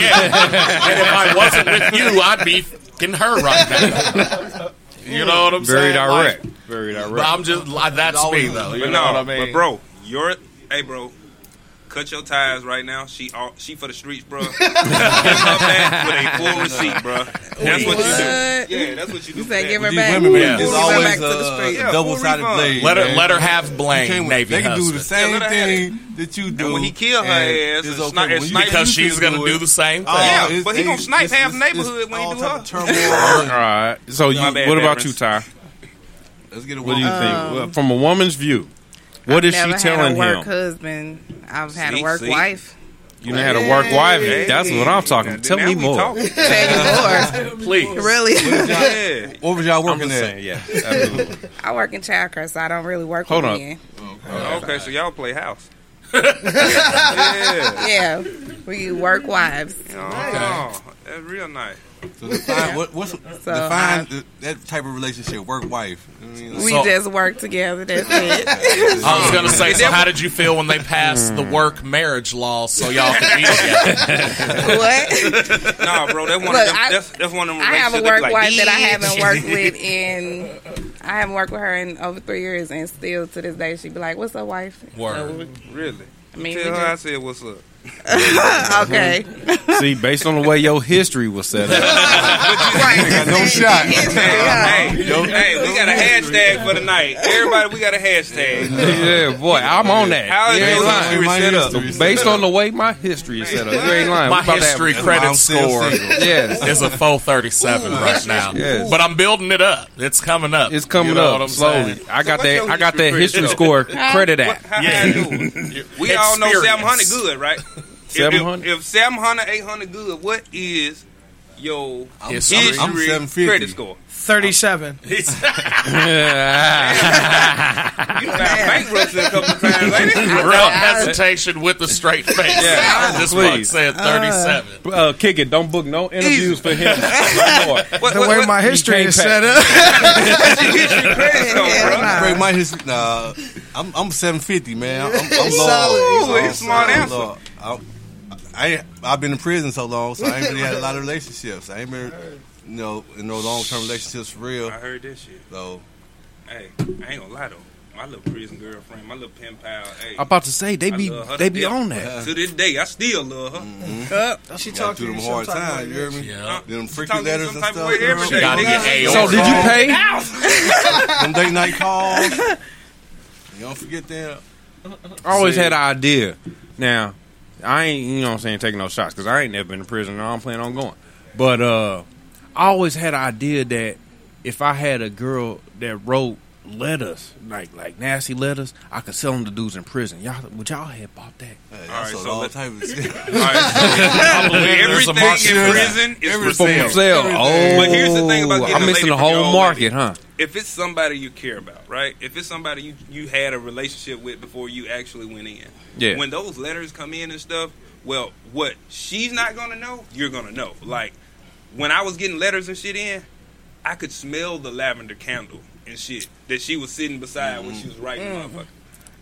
Yeah, and if I wasn't with you, I'd be fucking her right now. You know what I'm Very saying? Very direct. Like, Very direct. but I'm just like that's me though. You But know no, what I mean? but bro, you're hey bro. Cut your ties right now. She all, she for the streets, bro. Give her back with a full receipt, bro. That's what you What? do. Yeah, that's what you do. You say give her back. women, man, Yeah. it's always back to the a. Uh, yeah, double sided refund. blade. let her man. let her have You blame Navy They can do the same Yeah, let her have thing that you do. And when he kill her ass it's and okay. snipe- When and because she's gonna do do the same Oh, thing. Yeah, it's- but he gonna snipe half the neighborhood when he do type her. [LAUGHS] All right. So you, what about you, Ty? Let's get a What do you think? Um, from a woman's view, what is she Never telling had a work him? husband. I've had See, a work see. wife. You done had a work wife. Hey. That's what I'm talking. Now Tell me more. Tell you more. [LAUGHS] Please. Really? What was y'all [LAUGHS] [LAUGHS] working just at? yeah. absolutely. I work in childcare, so I don't really work Hold with on. men. Oh, okay, so y'all play house. yeah. Yeah, we work wives. Oh, that's real nice. So define what, what's define I- that type of relationship, work wife. I mean, We So- just work together. That's [LAUGHS] it. I was gonna say, so [LAUGHS] how did you feel when they passed the mm. work marriage law so y'all could be together? [LAUGHS] what? Nah, bro, that's one Look, of them. I- that's, that's one of them. I have a work like, wife that I haven't worked with in. I haven't worked with her in over three years, and still to this day, she'd be like, "What's up, wife?" Word. Really? I mean, Tell we her I said what's up. [LAUGHS] okay. See, based on the way your history was set up, [LAUGHS] got no shot. Hey, hey, we got a hashtag for the night. Everybody, we got a hashtag. yeah, boy, I'm on that. How is your lying. history My set up? history Based on the way my history is set up, you ain't lying. My We about to have- history credit score. Yes. is a 437 right now. Yes. But I'm building it up. It's coming up. It's coming You know up slowly. saying? I got what's that. I got that history score credit What, at. Yeah. how you do? We all know Experience. 700 good, right? If- 700? If, if 700, 800 good, what is your History. history I'm 750. credit score? 37. [LAUGHS] You done got bankruptcy a couple times, ain't it? Real hesitation with a straight face. Yeah, this please. one said 37. Uh, kick it. Don't book no interviews for him. [LAUGHS] No more. What, The what, way what, my history is set up. what's [LAUGHS] your history credit score, bro? Hell Break nah. my history. Nah, I'm I'm 750, man. I'm, I'm, I'm Solid. low. Ooh, it's a smart I'm answer. low. I'm- I ain't, I've been in prison so long, so I ain't really had a lot of [LAUGHS] relationships. I ain't been, you know, in no long term relationships for real. I heard this shit. So Hey, I ain't gonna lie though. My little prison girlfriend, my little pen pal, hey. I'm about to say they I be they be death. on that. To this day, I still love her. Mm-hmm. She talked to through you them hard some type of times. You way. hear me? Yeah. Them She freaky talk to me letters and stuff. way every you Gotta get Nigga, AOR. So did you pay? [LAUGHS] Them date night calls. [LAUGHS] You don't forget them. I always See. had an idea. Now, I ain't you know what I'm saying taking no shots because I ain't never been to prison and I don't plan on going. But uh, I always had an idea that if I had a girl that wrote letters like like nasty letters, I could sell them to dudes in prison. Y'all would y'all have bought that? Hey, All right, so all let- type of [LAUGHS] shit. All right, I believe There's a everything in prison is for For sale. sale. Oh, But here's the thing about oh, getting I'm missing the whole market, lady. huh? If it's somebody you care about, right? If it's somebody you you had a relationship with before you actually went in, Yeah. When those letters come in and stuff, well, what she's not gonna know, you're gonna know. Like when I was getting letters and shit in, I could smell the lavender candle and shit that she was sitting beside when she was writing, motherfucker.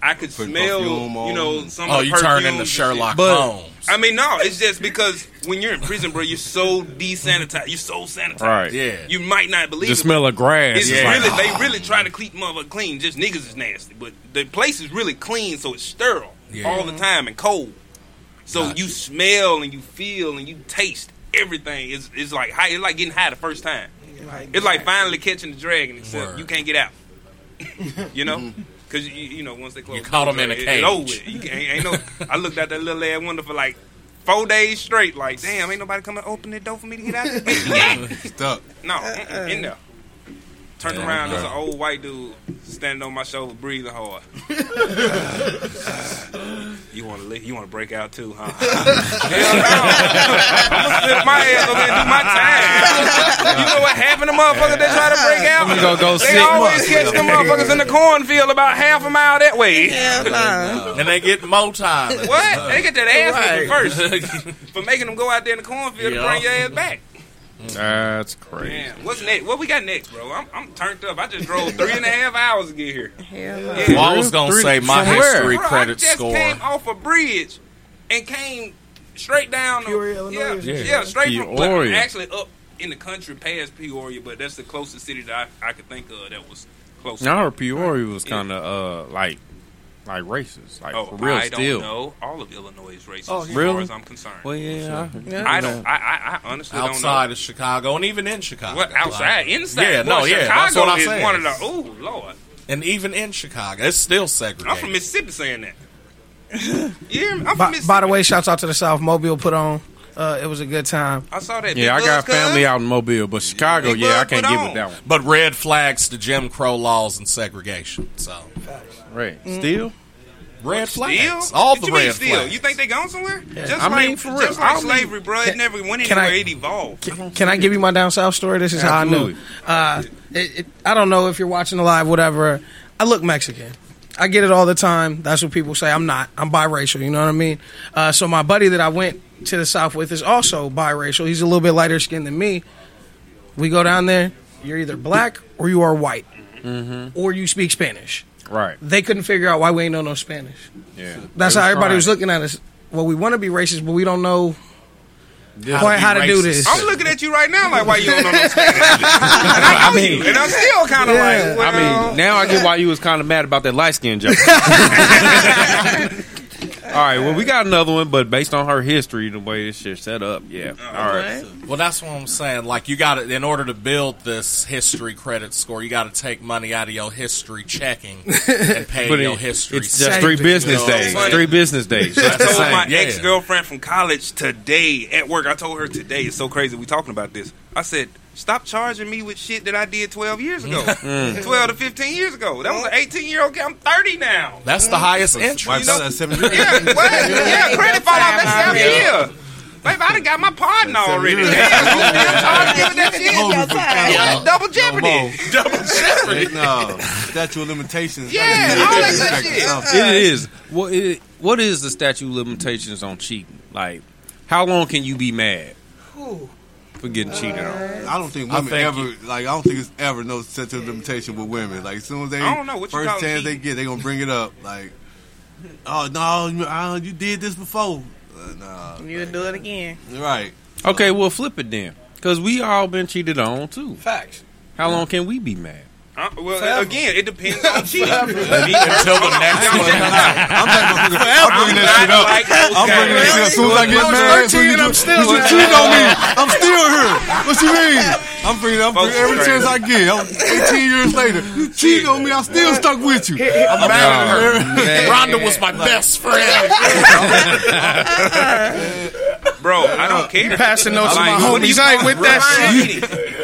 I could Put smell, you know, some Oh, of the you turn perfumes into Sherlock shit. Holmes. I mean, no, it's just because when you're in prison, bro, you're so desanitized. You're so sanitized. Right. Yeah. You might not believe The it. smell of grass. It's is like, really they [LAUGHS] really try to keep motherfucker clean. Just niggas is nasty, but the place is really clean, so it's sterile Yeah. all the time and cold. So Gotcha. you smell and you feel and you taste everything. It's, it's like high, it's like getting high the first time. It's like finally catching the dragon, except Word. you can't get out. [LAUGHS] you know. Mm-hmm. Cause you, you know once they close, You caught them in a door, it- it over cage. with. You can't, ain't no. I looked out that little ass window for like four days straight. Like, damn, ain't nobody coming to open the door for me to get out. [LAUGHS] Yeah. Stuck. No, mm-mm, in there. Turned Yeah, around, there's an old white dude standing on my shoulder, breathing hard. [LAUGHS] you want to? You want to break out too, huh? [LAUGHS] Hell no! [LAUGHS] I'm gonna sit my ass over there and do my time. You know what happened to motherfuckers that try to break out? I'm gonna go they sit always my- catch the motherfuckers in the cornfield about half a mile that way. Hell no. and they get more time. What? They get that ass Right. first for making them go out there in the cornfield Yeah. to bring your ass back. That's crazy. Man, what's next? What we got next, bro? I'm, I'm turned up. I just drove three and a half hours to get here. Hell no. Yeah. Well, I was gonna Three- say my from where? history Bro, I just score. came off a bridge and came straight down. the- Illinois, Yeah, or yeah, something? straight from. Actually, up in the country past Peoria, but that's the closest city that I, I could think of that was close. Now I heard Peoria was kind of uh like like racist, like Oh, for real. I still, don't know. All of Illinois is racist Oh, as really? far as I'm concerned. well, yeah, Yeah. I don't. I, I, I honestly outside don't of Chicago and even in Chicago. What outside, inside? Yeah, Boy, no, yeah, Chicago that's what I'm is saying. one of the. Oh Lord, And even in Chicago, it's still segregated. I'm from Mississippi saying that. [LAUGHS] yeah, I'm from By, Mississippi. by the way, shouts out to the South. Mobile put on. Uh, it was a good time. I saw that. yeah. I got family cuz. out in Mobile, but Chicago, Big yeah, I can't give it that one. but red flags to Jim Crow laws and segregation. So Right, still. red flags, all What the you mean red still? flags. You think they gone somewhere? Just I like, mean, for real. Just like don't mean- slavery, bro. It never went can anywhere. I- it evolved. Can, can I give you my down south story? This is how I Absolutely. knew. Uh, it, it, I don't know if you're watching the live, whatever. I look Mexican. I get it all the time. That's what people say. I'm not. I'm biracial. You know what I mean? Uh, so my buddy that I went to the south with is also biracial. He's a little bit lighter skinned than me. We go down there. You're either black or you are white, Mm-hmm. or you speak Spanish. Right. They couldn't figure out why we ain't know no Spanish. Yeah. That's how was everybody was looking at us. Well, we want to be racist, but we don't know quite how to do this. I'm looking at you right now like, why you don't know no Spanish? [LAUGHS] and I, I mean, and I'm still kind of Yeah. like, well, I mean, now I get why you was kind of mad about that light skin joke. [LAUGHS] All right, well, we got another one, but based on her history, the way this shit set up, yeah. All right. Well, that's what I'm saying. Like, you got to, in order to build this history credit score, you got to take money out of your history checking and [LAUGHS] pay But your it- history. it's just three business days. Three business days. I That's the told my same. ex girlfriend from college today at work. I told her today. It's so crazy. We talking about this. I said, stop charging me with shit that I did 12 years ago, [LAUGHS] Mm. 12 to 15 years ago. That was an 18 year old kid. I'm 30 now. That's the highest entry. Wipes out at seven years. Yeah, [LAUGHS] well, yeah, credit fall off at seven years. Baby, I done got my pardon already. Damn, you still charging me with that shit? Yeah, Double jeopardy. Double jeopardy. no, statute of limitations. Yeah, all that good shit. It is. What, it, what is the statute of limitations on cheating? Like, how long can you be mad for getting cheated on? I don't think women think ever like. I don't think it's ever no statute of limitation with women. Like as soon as they I don't know, what first call chance they get, they gonna bring it up. Like, oh no, you, uh, you did this before. Uh, nah, You'll do it again. right. Okay, well, flip it then. Because we all been cheated on, too. Facts. How long can we be mad? Uh, well, again, it depends [LAUGHS] on cheating. Until the next one. I'm talking about I'm bringing that shit up. I'm bringing that shit up. As soon as I get I was married, as 13 soon as you, and I'm still you here. cheat on me. I'm still here. What you mean? I'm bringing, I'm Folks bringing every chance I get. I'm 18 years later. You cheated on me. I'm still stuck with you. I'm mad at her. Rhonda was my best [LAUGHS] friend. Bro, I don't care. Passing notes to my what do homies. you I ain't with that shit.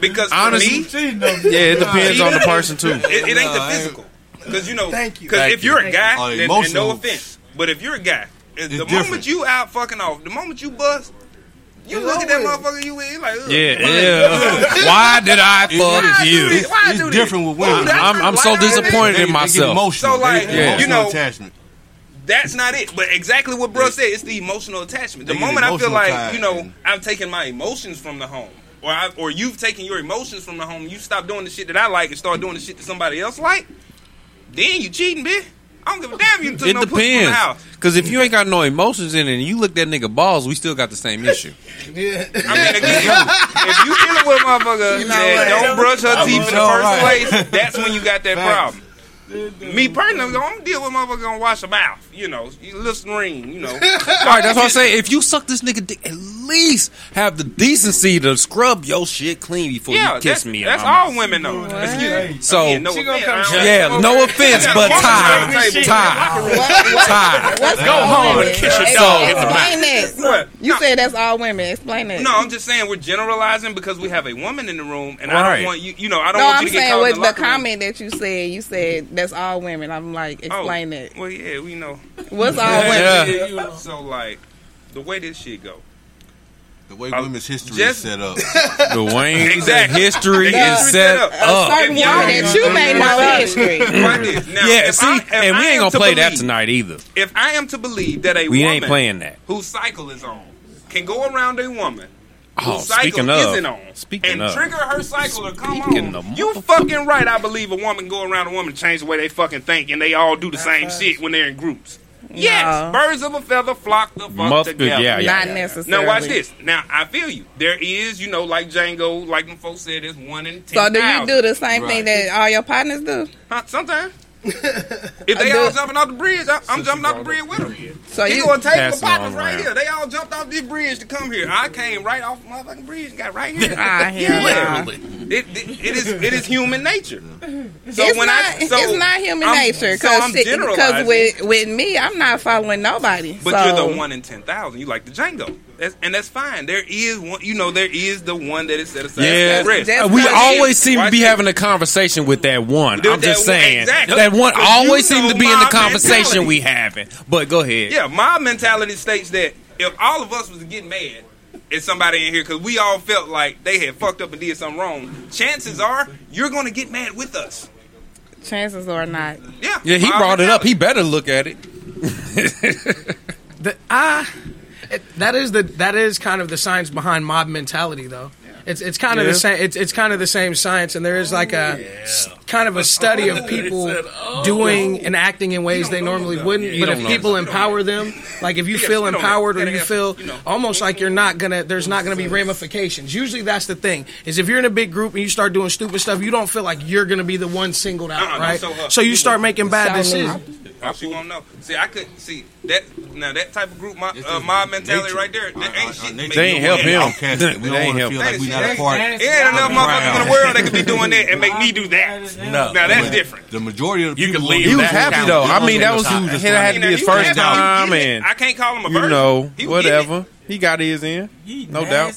Because Honestly, me, Yeah, it depends on the person, too. it, it ain't the No, I ain't- physical. Because you know, Thank you. Because if you're a guy, then, and no offense, but if you're a guy, and the different. moment you out fucking off, the moment you bust, you look at that motherfucker, you you like, ugh. Yeah, yeah. [LAUGHS] Why did I Why fuck I do you? this? Why I It's do different with women. Ooh, I'm, I'm so why I do this? disappointed in they get myself. emotional. So, like, Yeah. you know, attachment. That's not it. But exactly what bro said, it's the emotional attachment. The moment I feel like, you know, I've taken my emotions from the home. Or, I, or you've taken your emotions from the home, you stop doing the shit that I like and start doing the shit that somebody else like, then you cheating, bitch. I don't give a damn if you took It no pussy from the depends. house. Because if you ain't got no emotions in it and you look that nigga balls, we still got the same [LAUGHS] issue. I mean, again, if you dealing with a motherfucker that don't brush her teeth in the first right. place, that's when you got that Facts. problem. Me personally, I'm deal with motherfucker gonna wash her mouth. You know, listen, Listerine. You know, [LAUGHS] All right, that's what I'm saying. If you suck this nigga dick, at least have the decency to scrub your shit clean before yeah, you kiss that's, me. that's all mouth. women know. Excuse me. So, Again, no She gonna offense, come I don't- yeah, no offense, but woman Ty, on the table. Ty, Ty. What's Go home and kiss your dog in the Explain that. What? You No. said that's all women. Explain that. No, I'm just saying we're generalizing because we have a woman in the room, and I don't want you. You know, I don't No, want I'm you to get saying caught in with the the locker room. comment that you said, you said that's all women. I'm like, Oh, explain that. Well, yeah, we know. What's all women? Yeah. So like, the way this shit go. The way Uh, women's history just- is set up. [LAUGHS] The way Exactly. history The is set set up. up. A certain If y'all- that you may know history. Right. Now, Yeah, see, I- and I we ain't gonna to play that tonight either. If I am to believe that a We woman ain't playing that. whose cycle is on can go around a woman Oh, whose cycle speaking of, isn't on speaking and of. trigger her cycle to come Speaking on, of you fucking right. I believe a woman go around a woman change the way they fucking think, and they all do the same shit when they're in groups. Yes, No. birds of a feather flock the fuck Must be- together. yeah, yeah. Not necessarily. Now watch this. Now I feel you. There is, you know, like Django, like them folks said, there's one in ten. So do you do the same Right. thing that all your partners do? Huh, sometimes. If they all jumping off the bridge, I, I'm jumping off the bridge with them. So he gonna take the Passing partners right here. They all jumped off this bridge to come here. I came right off the motherfucking bridge and got right here. [LAUGHS] Ah, hell yeah, nah. It, it, it is it is human nature. So it's when not. I so it's not human I'm- nature so because with with me, I'm not following nobody. But so, you're the one in ten thousand. You like the Django, that's, and that's fine. There is one, you know, there is the one that is set aside. Yeah, for. That's we always seem to be having a conversation with that one. Dude, I'm just that one- saying exactly. that one always seems to be in the conversation mentality. we having. But go ahead. Yeah, my mentality states that if all of us was to get mad at somebody in here because we all felt like they had fucked up and did something wrong, chances are you're going to get mad with us. chances are not. Yeah, Yeah, he brought it up. He better look at it. The, I It, that is the that is kind of the science behind mob mentality, though. It's it's kind of Yeah. the same. It's it's kind of the same science, and there is like a s- kind of a study of [LAUGHS] people doing and acting in ways they normally wouldn't. You But if know. people empower them, like if you [LAUGHS] Yeah, feel empowered or you feel almost like you're not gonna, there's not gonna be ramifications. Usually that's the thing. Is if you're in a big group and you start doing stupid stuff, you don't feel like you're gonna be the one singled out, Uh-uh, right? so, uh, So you start making bad decisions. How she gonna know? See, I could see that now. That type of group, my uh, mob mentality right there. That ain't shit. to They ain't help him. outcast. We don't ain't want to help feel him. like we not a part. It ain't enough motherfuckers in the world that could be doing that and make me do that. No. Now that's different. The majority of the You people can leave He was happy though. I mean, that was he, it had to be his first time, You and I can't call him a you virgin. know, He was getting whatever. He got his in, no doubt,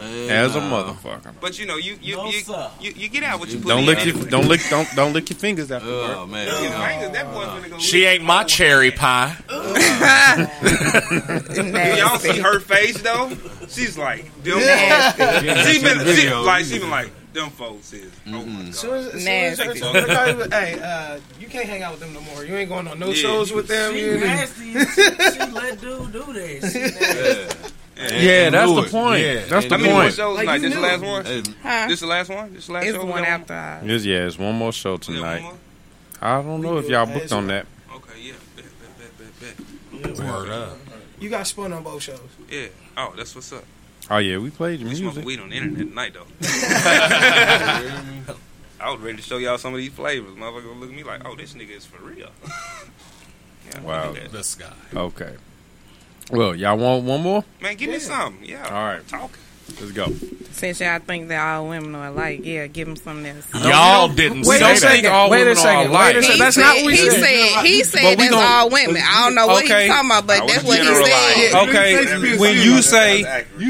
as a motherfucker. But you know, you you No, you, sir. you, you get out what you put Don't in. lick your don't lick don't don't lick your fingers after. Oh man, Your fingers, that boy's gonna go She ain't my cherry pie. Do [LAUGHS] y'all see her face though? She's like, them Nasty. She been she, like she been like, them folks is. Oh my Mm-hmm. god. Soon as, soon as, Nasty. soon as they call you, hey, uh, you can't hang out with them no more. You ain't going on no Yeah. shows with them. She You ain't- nasty. She, she let dude do that. She nasty. Yeah, And that's the it. point. Yeah. That's the How many more point. shows Like, tonight? This the last one? Huh? This the last one? This the last It's show? the We one got after. ours. Yes, yeah, it's one more show We got one tonight. more? I don't know if y'all booked on that. Okay, yeah. Bet, bet, bet, bet, bet. Word up. You got spun on both shows. Yeah. Oh, that's what's up. Oh yeah, we played your We smoking music. weed on the internet tonight though. [LAUGHS] I was ready to show y'all some of these flavors. Motherfucker look at me like, oh, this nigga is for real. [LAUGHS] yeah, Wow. look at. This guy. Okay. Well, y'all want one more? Man, give me some. Yeah. All right. Talk. Let's go. Since y'all think that all women are alike, yeah, give them something else. Y'all didn't Wait say a that. second. all Wait a women are second. alike. Wait a second. That's said, not what we he said. said. He said we that's gon- all women. I don't know what Okay. he's talking about, but that's what he said. Okay, when you say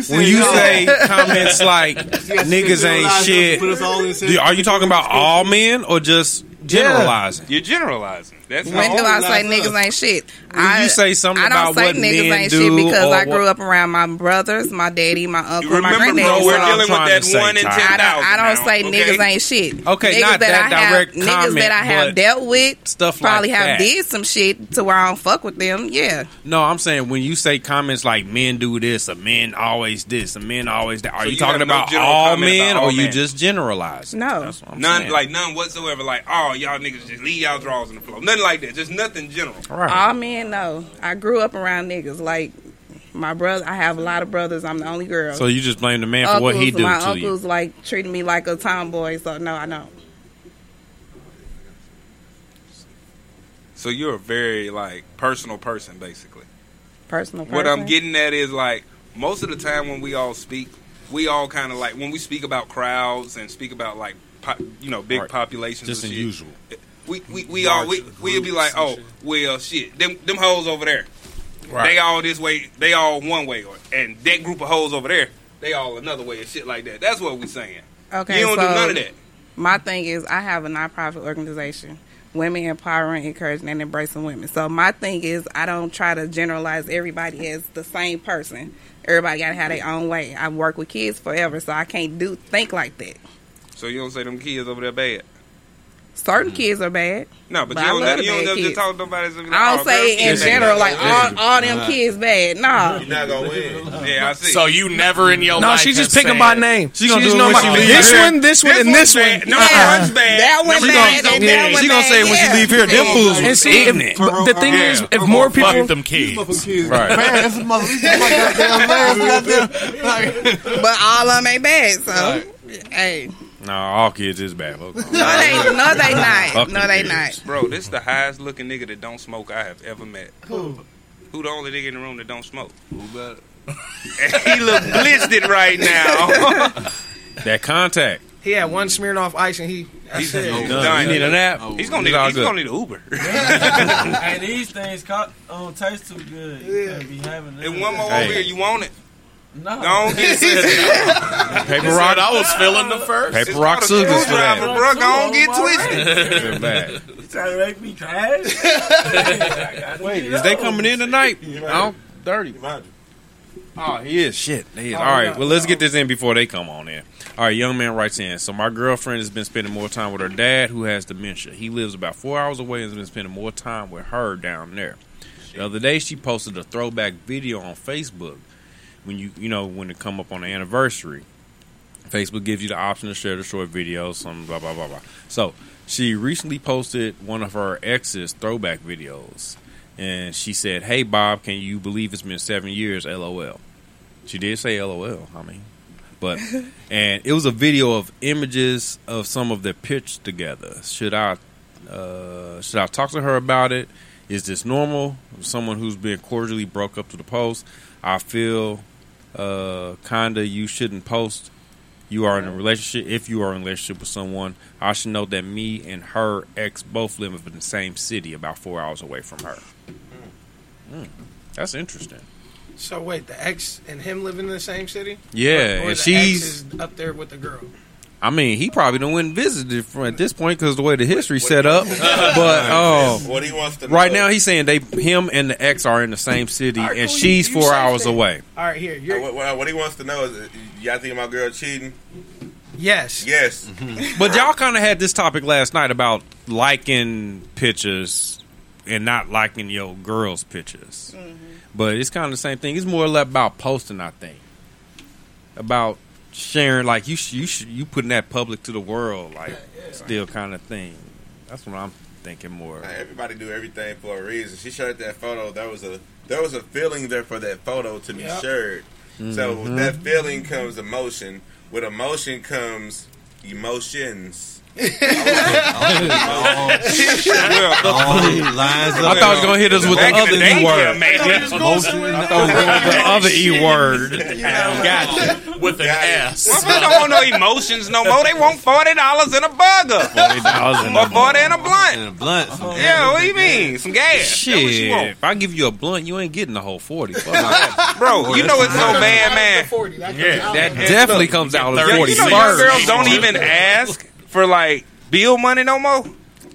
when you say comments like [LAUGHS] niggas ain't shit, Put us all in do- are you talking about all men or just generalizing? You're generalizing. That's When do I say niggas ain't shit? I, you say something I don't about say what niggas men ain't do shit because I grew what- up around my brothers, my daddy, my uncle, my Remember, granddaddy. bro, we're what I'm dealing with that one in Ty. ten I don't. I don't say now, niggas okay? ain't shit. Okay, niggas not that, that I have, direct niggas comment, that I have dealt with, stuff like probably have that. did some shit to where I don't fuck with them. Yeah, No, I'm saying when you say comments like men do this, a men always this, a men always that, are So you, you talking have no about all men about all or you just generalize? no. That's what I'm None, saying. like none whatsoever. Like, oh, y'all niggas just leave y'all drawers in the floor. Nothing like that. Just nothing general. right. All men know. I grew up around niggas. Like my brother, I have a lot of brothers. I'm the only girl. so you just blame the man for what he do my to uncles you? like treating me like a tomboy. So no, I don't. So you're a very like personal person, basically. Personal. What I'm getting at is like most of the time when we all speak, we all kind of like when we speak about crowds and speak about like po- you know big Right. populations. Just and shit, unusual. We we, we all we we'll be like, oh well, shit, them them hoes over there, they all this way, they all one way, or and that group of hoes over there, they all another way and shit like that. That's what we saying. Okay, you don't so do none of that. My thing is, I have a nonprofit organization, Women Empowering, Encouraging, and Embracing Women. So my thing is, I don't try to generalize everybody as the same person. Everybody got to have their own way. I work with kids forever, so I can't do think like that. So you don't say them kids over there bad. Certain kids are bad. No, but, But you I don't, love you don't bad just kids. talk to nobody. as like, I oh, don't say girl, in general like all, all them kids bad. Nah. You're not gonna win. Yeah, I see. So you never in your No, life she just picking said- by name. She gonna do it know when my- she leave This one, this one, and this one. bad. No, Uh-uh. one's bad. That one bad gonna- and Yeah, that one she gonna say when she leave here, them fools And was see, ignorant. the thing is, if more people, Fuck them kids. Right. Man, this my, this is my goddamn last goddamn. [LAUGHS] But all of them ain't bad. So, hey, No, all kids is bad. Okay. no, they, no, they not. No, they not. Bro, this is the highest looking nigga that don't smoke I have ever met. Who? Who the only nigga in the room that don't smoke? who better? He look blistered right now. [LAUGHS] That contact. he had one smearing off ice, and he. He's- it. he's Done. done. You need a nap. Oh, He's gonna It's need. all He's good. gonna need an Uber. [LAUGHS] hey, these things co- oh, don't taste too good. You can't be having that. and one more Hey. over here. You want it? No. Go on get [LAUGHS] it. Paper rock. I was feeling the first. Paper It's rock called a scissors for screwdriver, that. bro. Go on get twisted. You trying to make me crash? [LAUGHS] Wait, is they coming in tonight? I'm dirty. Oh, he is. Shit, he is. Oh, All right, well, let's get this in before they come on in. All right, young man writes in. So my girlfriend has been spending more time with her dad, who has dementia. He lives about four hours away and has been spending more time with her down there. The other day, she posted a throwback video on Facebook. When you you know when it come up on the anniversary, Facebook gives you the option to share the short videos, some blah blah blah blah. So she recently posted one of her ex's throwback videos, and she said, "Hey Bob, can you believe it's been seven years?" LOL. She did say LOL. I mean, but [LAUGHS] and it was a video of images of some of their pictures together. Should I uh, should I talk to her about it? Is this normal? Someone who's been cordially broke up to the post. I feel uh, kinda you shouldn't post. You are in a relationship. If you are in a relationship with someone, I should know that me and her ex both live in the same city, about four hours away from her. Mm. That's interesting. So wait, the ex and him living in the same city? Yeah, or, or and the ex she's- is up there with the girl. I mean, he probably done went and visited from at this point because the way the history set up. But [LAUGHS] um, What he wants to right know- now, he's saying they, him and the ex are in the same city, Alright, and cool, she's you- you four say hours that. away. All right, here. You're, Uh, what, what, what he wants to know is, uh, y'all think my girl cheating? yes. Yes. [LAUGHS] But y'all kind of had this topic last night about liking pictures and not liking your girl's pictures. But it's kind of the same thing. It's more or less about posting, I think. About sharing, like you, you, you putting that public to the world, like still kind of thing. That's what I'm thinking more. Now, everybody do everything for a reason. She shared that photo. There was a there was a feeling there for that photo to be Yep. shared. So with Mhm. that feeling comes emotion. With emotion comes emotions. I thought he was gonna hit us with the other E word. I thought he was going with the other E word. [LAUGHS] Gotcha. With an S. Motherfuckers don't want no emotions no more. They want forty dollars in a burger, $40 in a or forty in a blunt. And a blunt. Yeah, what do you mean? Some gas. That's what she Shit, want. if I give you a blunt, you ain't getting the whole forty. Fuck that. Bro, you know it's so bad, man. Yeah, that definitely comes out of forty you know young first. girls don't even ask for like bill money no more.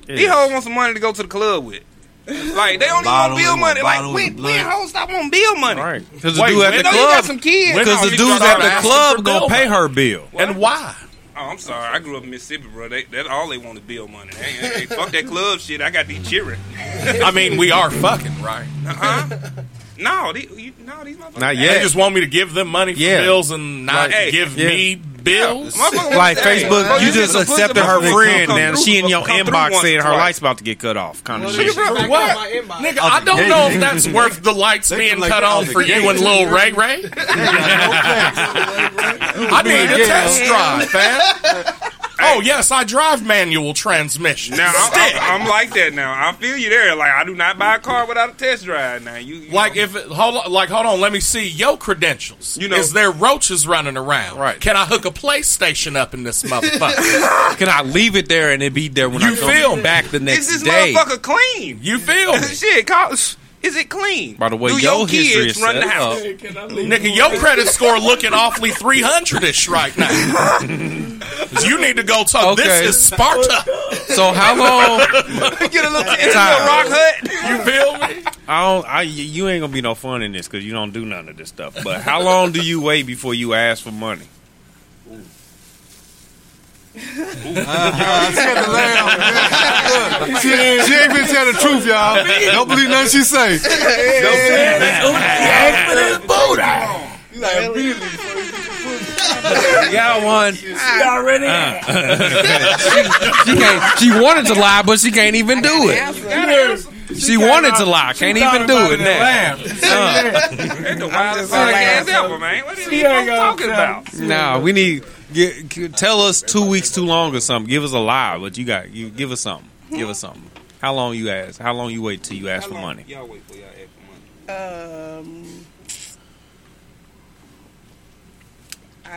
These hoes want some money to go to the club with. Like they don't even want they bill money. Like bottle when and when hoes stop on bill money? Right, because the dude at the know you got club, some kids. Because the you dudes at the club asking gonna bill pay her bill. And why? Oh, I'm sorry. I grew up in Mississippi, bro. They, that's all they want is bill money. Hey, hey, fuck that club shit. I got these children. I mean, we are fucking, right? Uh-huh. No, these, you, no, these motherfuckers. Not They just want me to give them money for Yeah. bills and not Like, hey, give yeah. me bills. Motherfucker Like want- hey, Facebook, you just is a pussy accepted her friend, come and she in your inbox once saying her twice. lights about to get cut off. Kind of shit. they- For what? my inbox. Nigga, I don't know if that's worth the lights being cut that on on the for you and Lil Ray Ray. [LAUGHS] I need a test drive, man. Oh yes, I drive manual transmission. Now I'm, I'm, I'm like that now. I feel you there. Like I do not buy a car without a test drive. Now you, you Like know. if it, hold on, like hold on, let me see your credentials. You know- is there roaches running around? Right. Can I hook a PlayStation up in this motherfucker? [LAUGHS] Can I leave it there and it be there when You I come feel me? back the next day? is next this day? motherfucker clean? you feel [LAUGHS] me? Shit, call, is it clean? By the way, do your your kids is run the house? up. Nigga, your credit score looking awfully 300-ish right now. [LAUGHS] you need to go talk. Okay. This is Sparta. So how long? [LAUGHS] Get a little, get a Time. rock hut. You feel me? I don't. I you ain't gonna be no fun in this because you don't do none of this stuff. But how long do you wait before you ask for money? She had to laugh. Look, she, she ain't been tell the truth, y'all. Don't believe nothing she say. You like immediately. Got one. She already Uh, she, she can't. She wanted to lie, but she can't even do it. She wanted to lie, can't even do it now. That's the wildest gonna podcast laugh. ever, man. What are She you ain't gonna talking tell about? Nah, we need. Get, tell us two weeks too long or something. Give us a lie, but you got you give us something. Give us something. How long you ask? How long you wait till you ask for money? Y'all wait for y'all ask for money. Um,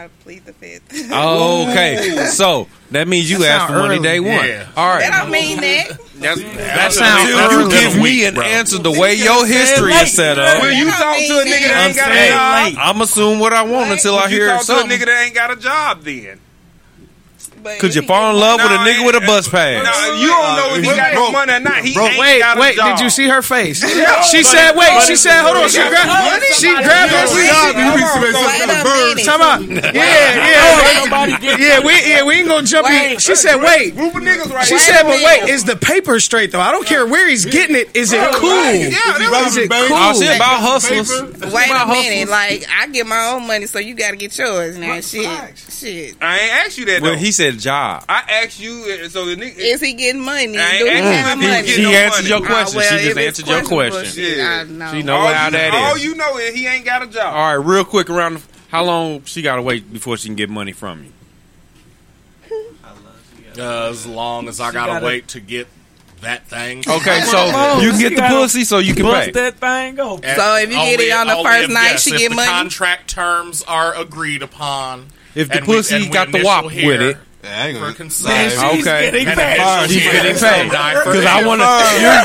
I plead the fifth. Okay, so that means you That ask for sound money day one. Yeah. All right. That don't mean that. That's, That sounds sounds you early. give me Week, an bro. answer the way your history is set up. Will you talk to a nigga that ain't got a job? I'm assuming what I want until I Would you hear talk to a nigga that ain't got a job then? Could you fall in love with a nigga with a bus pass? Nah, you don't know if he got no money or not. He ain't Wait, got a wait, job. did you see her face? She said, wait, she said, hold on, she Yeah. grabbed, she grabbed her. Wait a Time out. Yeah, yeah, yeah. Yeah, we, yeah, we ain't gonna jump in. She said, wait. Group of niggas right She said, but wait, is the paper straight though? I don't care where he's getting it. Is it cool? Is it cool? Oh, shit, about hustlers. Wait a minute, like I get my own money, so you got to get yours now. Shit, shit. I ain't asked you that though. Well, he said job. I asked you, uh, so the nigga. Is he getting money? Do he have he money? She no answered money. your question. well, she just answered your question. shit, Yeah. I know. She know all how you, that all is. you know is he ain't got a job. All right, real quick around. the- How long she got to wait before she can get money from you? Uh, as long as I gotta, gotta- wait to get that thing. Okay, [LAUGHS] so you can get the pussy, so you can Bust pay. that thing open. And So if you get it on the first if- night, yes, she if get the money? Contract terms are agreed upon. If the pussy we got the initial wop with it. Yeah, I ain't for gonna. consent. She's Okay. getting paid. initial She's here, getting paid. Because I want to.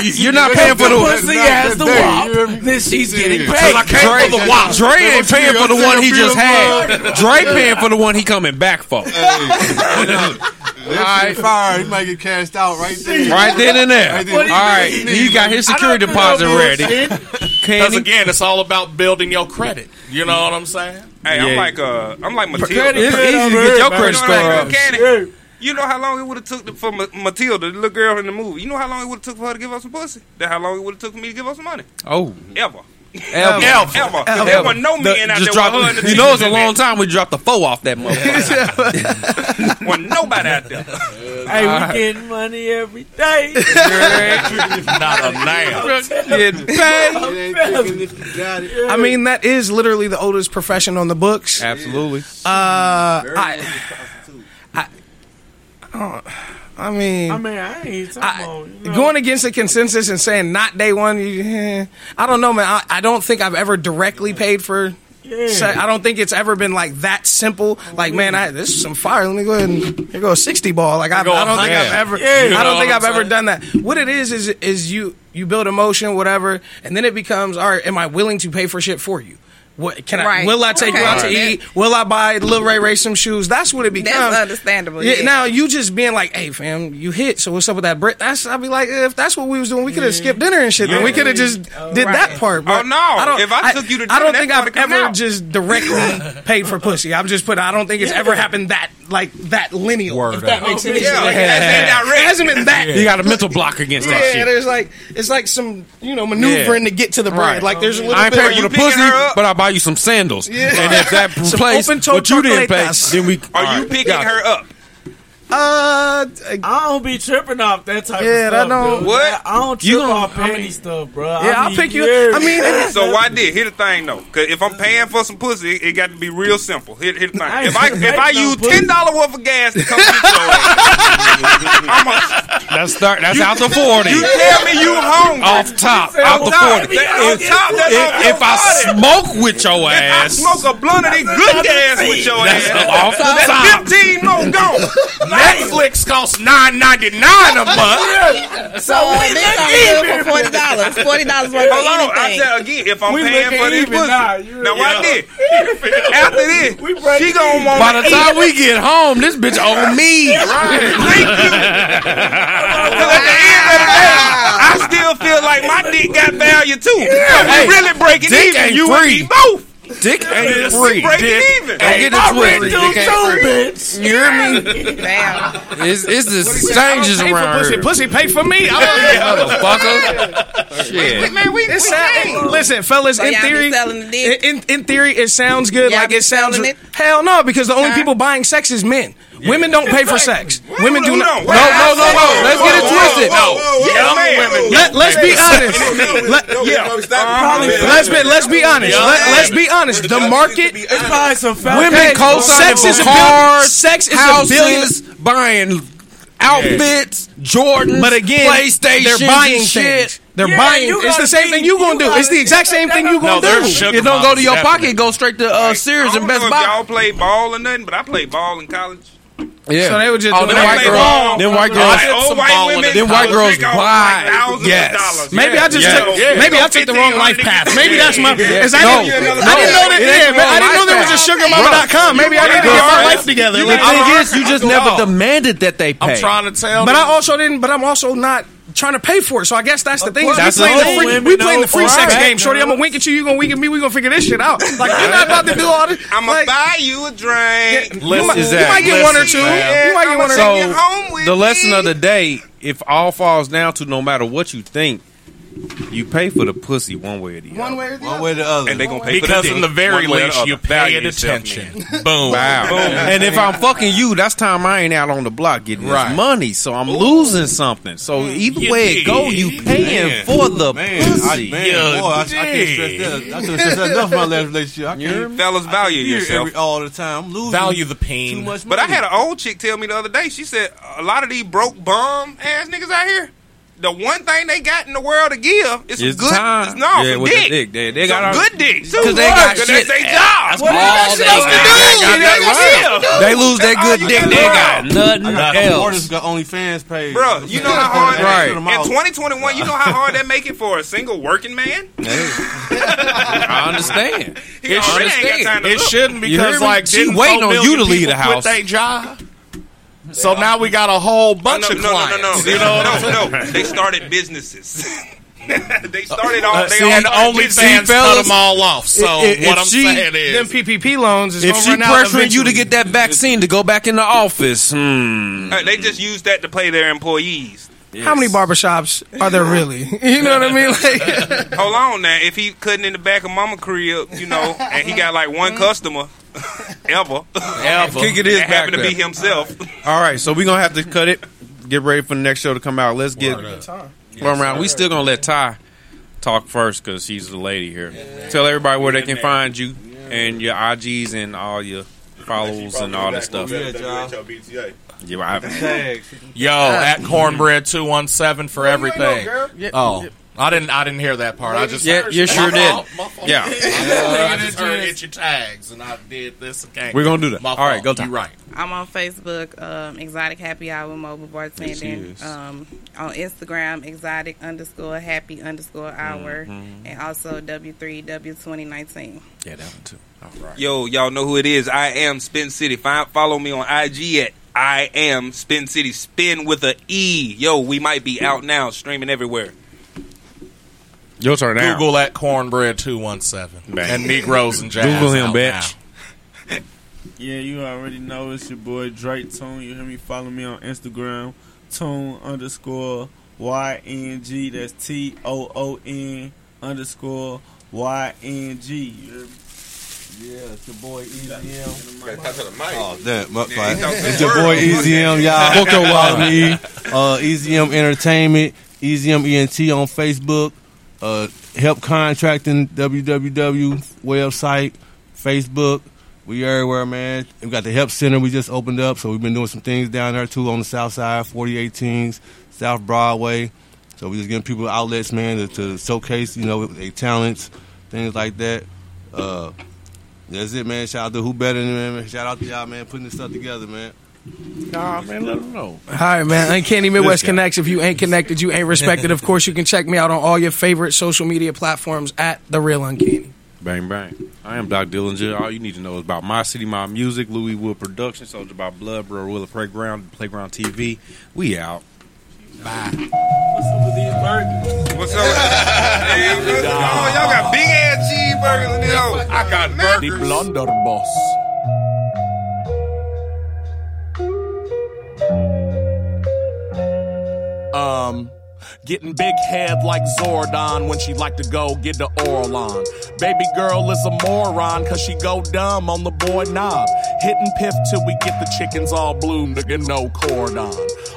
You're, you're not paying for the. pussy has the wop, then she's getting paid. Because I came Dre, for the wop. Dre ain't paying for the one he just had. Dre paying for the one he coming back for. [LAUGHS] All right, fire. He might get cashed out right there. Right then and there. Right All he got his security deposit ready. Because again, it's all about building your credit. You know what I'm saying? Hey, I'm Yeah. like uh, I'm like Matilda. It's easy to get your credit You know, score like, up. Candy, You know how long it would have took to- for Ma- Matilda, the little girl in the movie. You know how long it would have took for her to give us some pussy. That how long it would have took for me to give her some money. Oh, Ever. Ever. Ever. Ever. There wasn't no men out there drop, with her you know, it's a long time we dropped the four off that [LAUGHS] motherfucker. there. Wasn't nobody out there. Hey, we getting money every day. [LAUGHS] Not a nail. Getting paid. I mean, that is literally the oldest profession on the books. Uh, Absolutely. I, I, I, I mean, I mean, I ain't talking about you know, going against the consensus and saying not day one. you- eh, I don't know, man. I, I don't think I've ever directly paid for. Yeah. se- I don't think it's ever been like that simple. Like, man, I, this is some fire. Let me go ahead and here go a sixty ball. Like, I, I don't think yeah. I've ever. Yeah. I don't think I've ever done that. What it is is is you you build emotion, whatever, and then it becomes, all right, am I willing to pay for shit for you? What can I? Right. Will I take you out to Right. eat? Will I buy Lil Ray Ray some shoes? That's what it becomes. That's understandable. Yeah, Yeah. Now you just being like, "Hey, fam, you hit. So what's up with that Brit?" That's I'd be like, if that's what we was doing, we could have skipped dinner and shit. Then we could have just did that part. But Oh, no. I don't, If I took you to dinner, I don't think I've ever out. just directly [LAUGHS] paid for pussy. I'm just put. I don't think it's ever happened that like that lineal. Word if that up. makes oh, any Yeah, sense. like, that's It hasn't been that. You got a mental block against that Yeah, shit. there's like it's like some you know maneuvering to get to the bread. Like there's a little I ain't bit. paying of- for you the pussy, but I'll buy you some sandals. Yeah. And if that [LAUGHS] Some place open-toe what you didn't pay, chocolatas. then we Are you right, picking her up? Uh, I don't be tripping off that type Yeah, of stuff. that don't- dude. What? I don't trip You gonna- off penny stuff, bro. yeah, I I'll mean, pick you. yeah. I mean, [LAUGHS] So why did? Here's the thing though, because if I'm paying for some pussy, it, it got to be real simple. Here, here's the thing: I if I if I paying use ten dollar worth of gas to come get your ass. That's start. That's out the [LAUGHS] forty. You tell me you hungry. Off top, out the forty. That- off top, that's If, your if I smoke with your If I ass, smoke a blunt of this good gas with your that's ass, off the that's top. fifteen more gone. Netflix costs nine ninety nine a month. So we look good for forty dollars. Forty dollars worth of Hold on, I anything. said again, if I'm We paying for this pussy, now, you- now watch Yeah. this. After this, We break she gonna want By the time we get home, this bitch owe [LAUGHS] me. Because at the end of the day, I still feel like my dick got value too. So we Hey, really breaking dick even. You free. and me both. Dick ain't We free. breaking Dick. even. Get I it twisted. Dick ain't free. bitch. You hear me? Damn. It's, it's the I exchanges around pussy. here. Pussy pay for me. I Motherfucker. [LAUGHS] Shit. Man, we, It's sad. Listen, fellas. So in theory, selling the in, in theory, it sounds good. Y'all like it sounds. it? Hell no, because the only Huh? people buying sex is men. Women don't pay for sex. Women do Who not. don't? No, no, no, no. Let's get it twisted. No, young women. Let, let's be honest. Let, Yeah. let's be let's be honest. Let, let's be honest. The market. It's probably some fat Women Okay, co-signing sex is a bill- cars, sex is a billion- buying outfits, Jordans, But again, PlayStation, they're buying things. They're Yeah, buying. It's the same be- thing you gonna you do. It's the exact same thing you No, gonna they're do. sugar It don't go to your mamas, pocket. Go straight to uh, Sears I and don't Best know if Buy. y'all play ball or nothing, but I played ball in college. Yeah. So they were just oh, doing white girls. ball. Them white oh, girls. Oh, right, old white women. it. White girls pick buy- like yes. of dollars. Maybe I just Yeah. took, Yeah. maybe I took the wrong life path. Maybe that's my. Yeah. is I, No. didn't, No. I didn't know that. It Yeah, I didn't know there was a path. sugar sugarmama.com. Maybe I need to get my life together. The thing is, you just never demanded that they pay. I'm trying to tell. But. I also didn't. But I'm also not trying to pay for it. So I guess that's the thing. is That's we playing the the free, we playing the free sex a game, shorty. I'm gonna wink at you. You gonna wink at me. We gonna figure this shit out. [LAUGHS] Like you're not about to do all this. [LAUGHS] I'm gonna buy you a drink. You might, you Exactly. might get one or two. man. You might get one or two. you home with the lesson me. of the day, if all falls down to no matter what you think, you pay for the pussy one way or the other. One way or the One other. way or the other. and they gonna pay for because for in the very One way or least the you other. Value paid yourself, attention. man. [LAUGHS] Boom. Wow. And if I'm fucking you, that's time I ain't out on the block getting Right. this money. So I'm losing something. So either You way it dig. go, you paying Man. for the Man, I, pussy. man, Yeah, boy, I, I can't stress that. I couldn't stress that enough in my last relationship. I can't Fellas, value hear yourself. every, all the time. I'm losing Value the pain. too pain. much But I money. had an old chick tell me the other day. She said a lot of these broke bum ass niggas out here. The one thing they got in the world to give is some It's good. time. No, Yeah, some with the dick. dick. They- they some got all- good dick. So 'Cause they what? got 'Cause shit. That's their job. What else they else got to do? nothing They else to do. They lose that good dick. They got got nothing I got else. got OnlyFans page. Bro, you know how hard Right. in 2021, you know how hard that make it for a single working man? [LAUGHS] I understand. It, should, ain't got time to it look. shouldn't because like She didn't waiting on you to leave the house. Quit their job. So now we got a whole bunch no, of no, no, clients. no, no, You know what I'm saying? no, no. They started businesses. [LAUGHS] they started off. Uh, they see, all and started OnlyFans businesses. cut them all off. So If- if what I'm she- saying is, Them PPP loans is If gonna she run pressuring you to get that vaccine to go back in the office, hmm. Uh, They just use that to pay their employees. How many barbershops are there really? [LAUGHS] You know what I mean? Like, [LAUGHS] Hold on now. If he cutting in the back of mama crib, you know, and he got like one customer [LAUGHS] ever, Ever. Kick it is that back happened to be himself. All right, so we're gonna have to cut it. Get ready for the next show to come out. Let's get one round. We still gonna let Ty talk first because she's the lady here. Tell everybody where they can find you and your IGs and all your follows and all that stuff. Yeah, y'all. Yeah, I- Tags. yo at cornbread two one seven for everything. girl. Oh, I didn't. I didn't hear that part. I just Yeah, you sure My did. fault, my fault. Yeah. [LAUGHS] I just heard hit your tags and I did this again. We're gonna do that. My All right, fault. go, Ty. You right. I'm on Facebook, um, Exotic Happy Hour Mobile Yes, she Bartending. is. Um, on Instagram, Exotic underscore Happy underscore Hour, Mm-hmm. and also W3 W2019. Yeah, that one too. All right. Yo, y'all know who it is. I am Spin City. Find, follow me on IG at I am Spin City. Spin with a E. Yo, we might be out now, streaming everywhere. Your turn now. Google at cornbread two one seven and Negroes and Jazz. Google him, out bitch. now. Yeah, you already know it's your boy Drake Toon. You hear me? Follow me on Instagram, Toon underscore Y N G. That's T O O N underscore Y N G. You hear me? Yeah, it's your boy EZM. Gotta talk to the mic. Oh, damn. Yeah, he fault. talking It's your boy EZM, y'all. [LAUGHS] Follow me. Uh, EZM Entertainment, EZM ENT on Facebook, uh, Help Contracting, www website, Facebook. We everywhere, man. We got the Help Center we just opened up, so we've been doing some things down there too on the south side, 4018s, South Broadway. So we just giving people outlets, man, to, to showcase, you know, their talents, things like that. Uh, that's it, man. Shout out to Who Better Than Man. Shout out to y'all, man, putting this stuff together, man. Nah, man, let them know. All right, man. Uncanny Midwest This guy. Connects. If you ain't connected, you ain't respected. Of course, you can check me out on all your favorite social media platforms at The Real Uncanny. Bang bang. I am Doc Dillinger. All you need to know is about my city, my music, Louis Wood Productions, Soldier by Blood, Bro Willa Playground, Playground TV. We out. Bye. What's up with these burgers? What's up? [LAUGHS] hey, what's going on? Y'all got big ass cheeseburgers in this hoe. I got The blunderbuss. Um, getting big head like Zordon when she like to go get the oral on. Baby girl is a moron cause she go dumb on the boy knob. Hitting piff till we get the chickens all bloomed to get no cordon.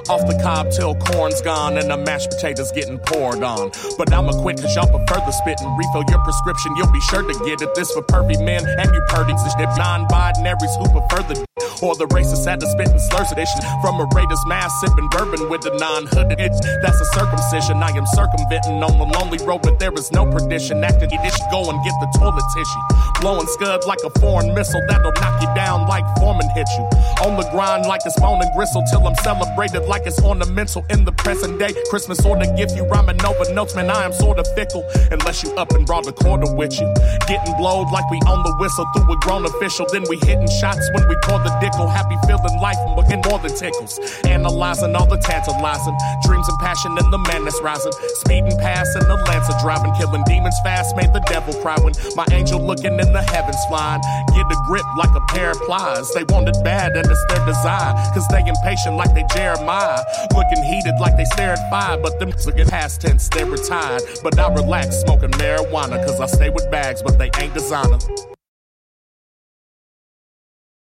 Off the cob till corn's gone and the mashed potatoes getting poured on. But I'ma quit cause y'all prefer the spit and refill your prescription. You'll be sure to get it. This for pervy men and you purdies. This non-binaries who prefer the Or the racist had to spit and slurs sedition from a Raiders mask, sipping bourbon with a non-hooded itch. That's a circumcision. I am circumventing on the lonely road, but there is no perdition. Acting dish, go and get the toilet tissue. Blowing scud like a foreign missile that'll knock you down like Foreman hit you. On the grind like it's bone and gristle till I'm celebrated like it's ornamental in the present day. Christmas or gift you rhyming over notes, man. I am sorta fickle unless you up and brought the quarter with you. Getting blowed like we on the whistle through a grown official. Then we hitting shots when we pour the dickle. Happy feeling life, looking more than tickles. Analyzing all the tantalizing dreams and passion and the madness rising. Speeding past in the Lancer driving, killing demons fast. Made the devil cry when my angel looking in the heavens flying. Get a grip like a pair of plies. They want it bad and it's their desire. Cause they impatient like they Jeremiah. Looking heated like they stare at fire. But them looking past tense, they're retired. But I relax smoking marijuana. Cause I stay with bags, but they ain't designer.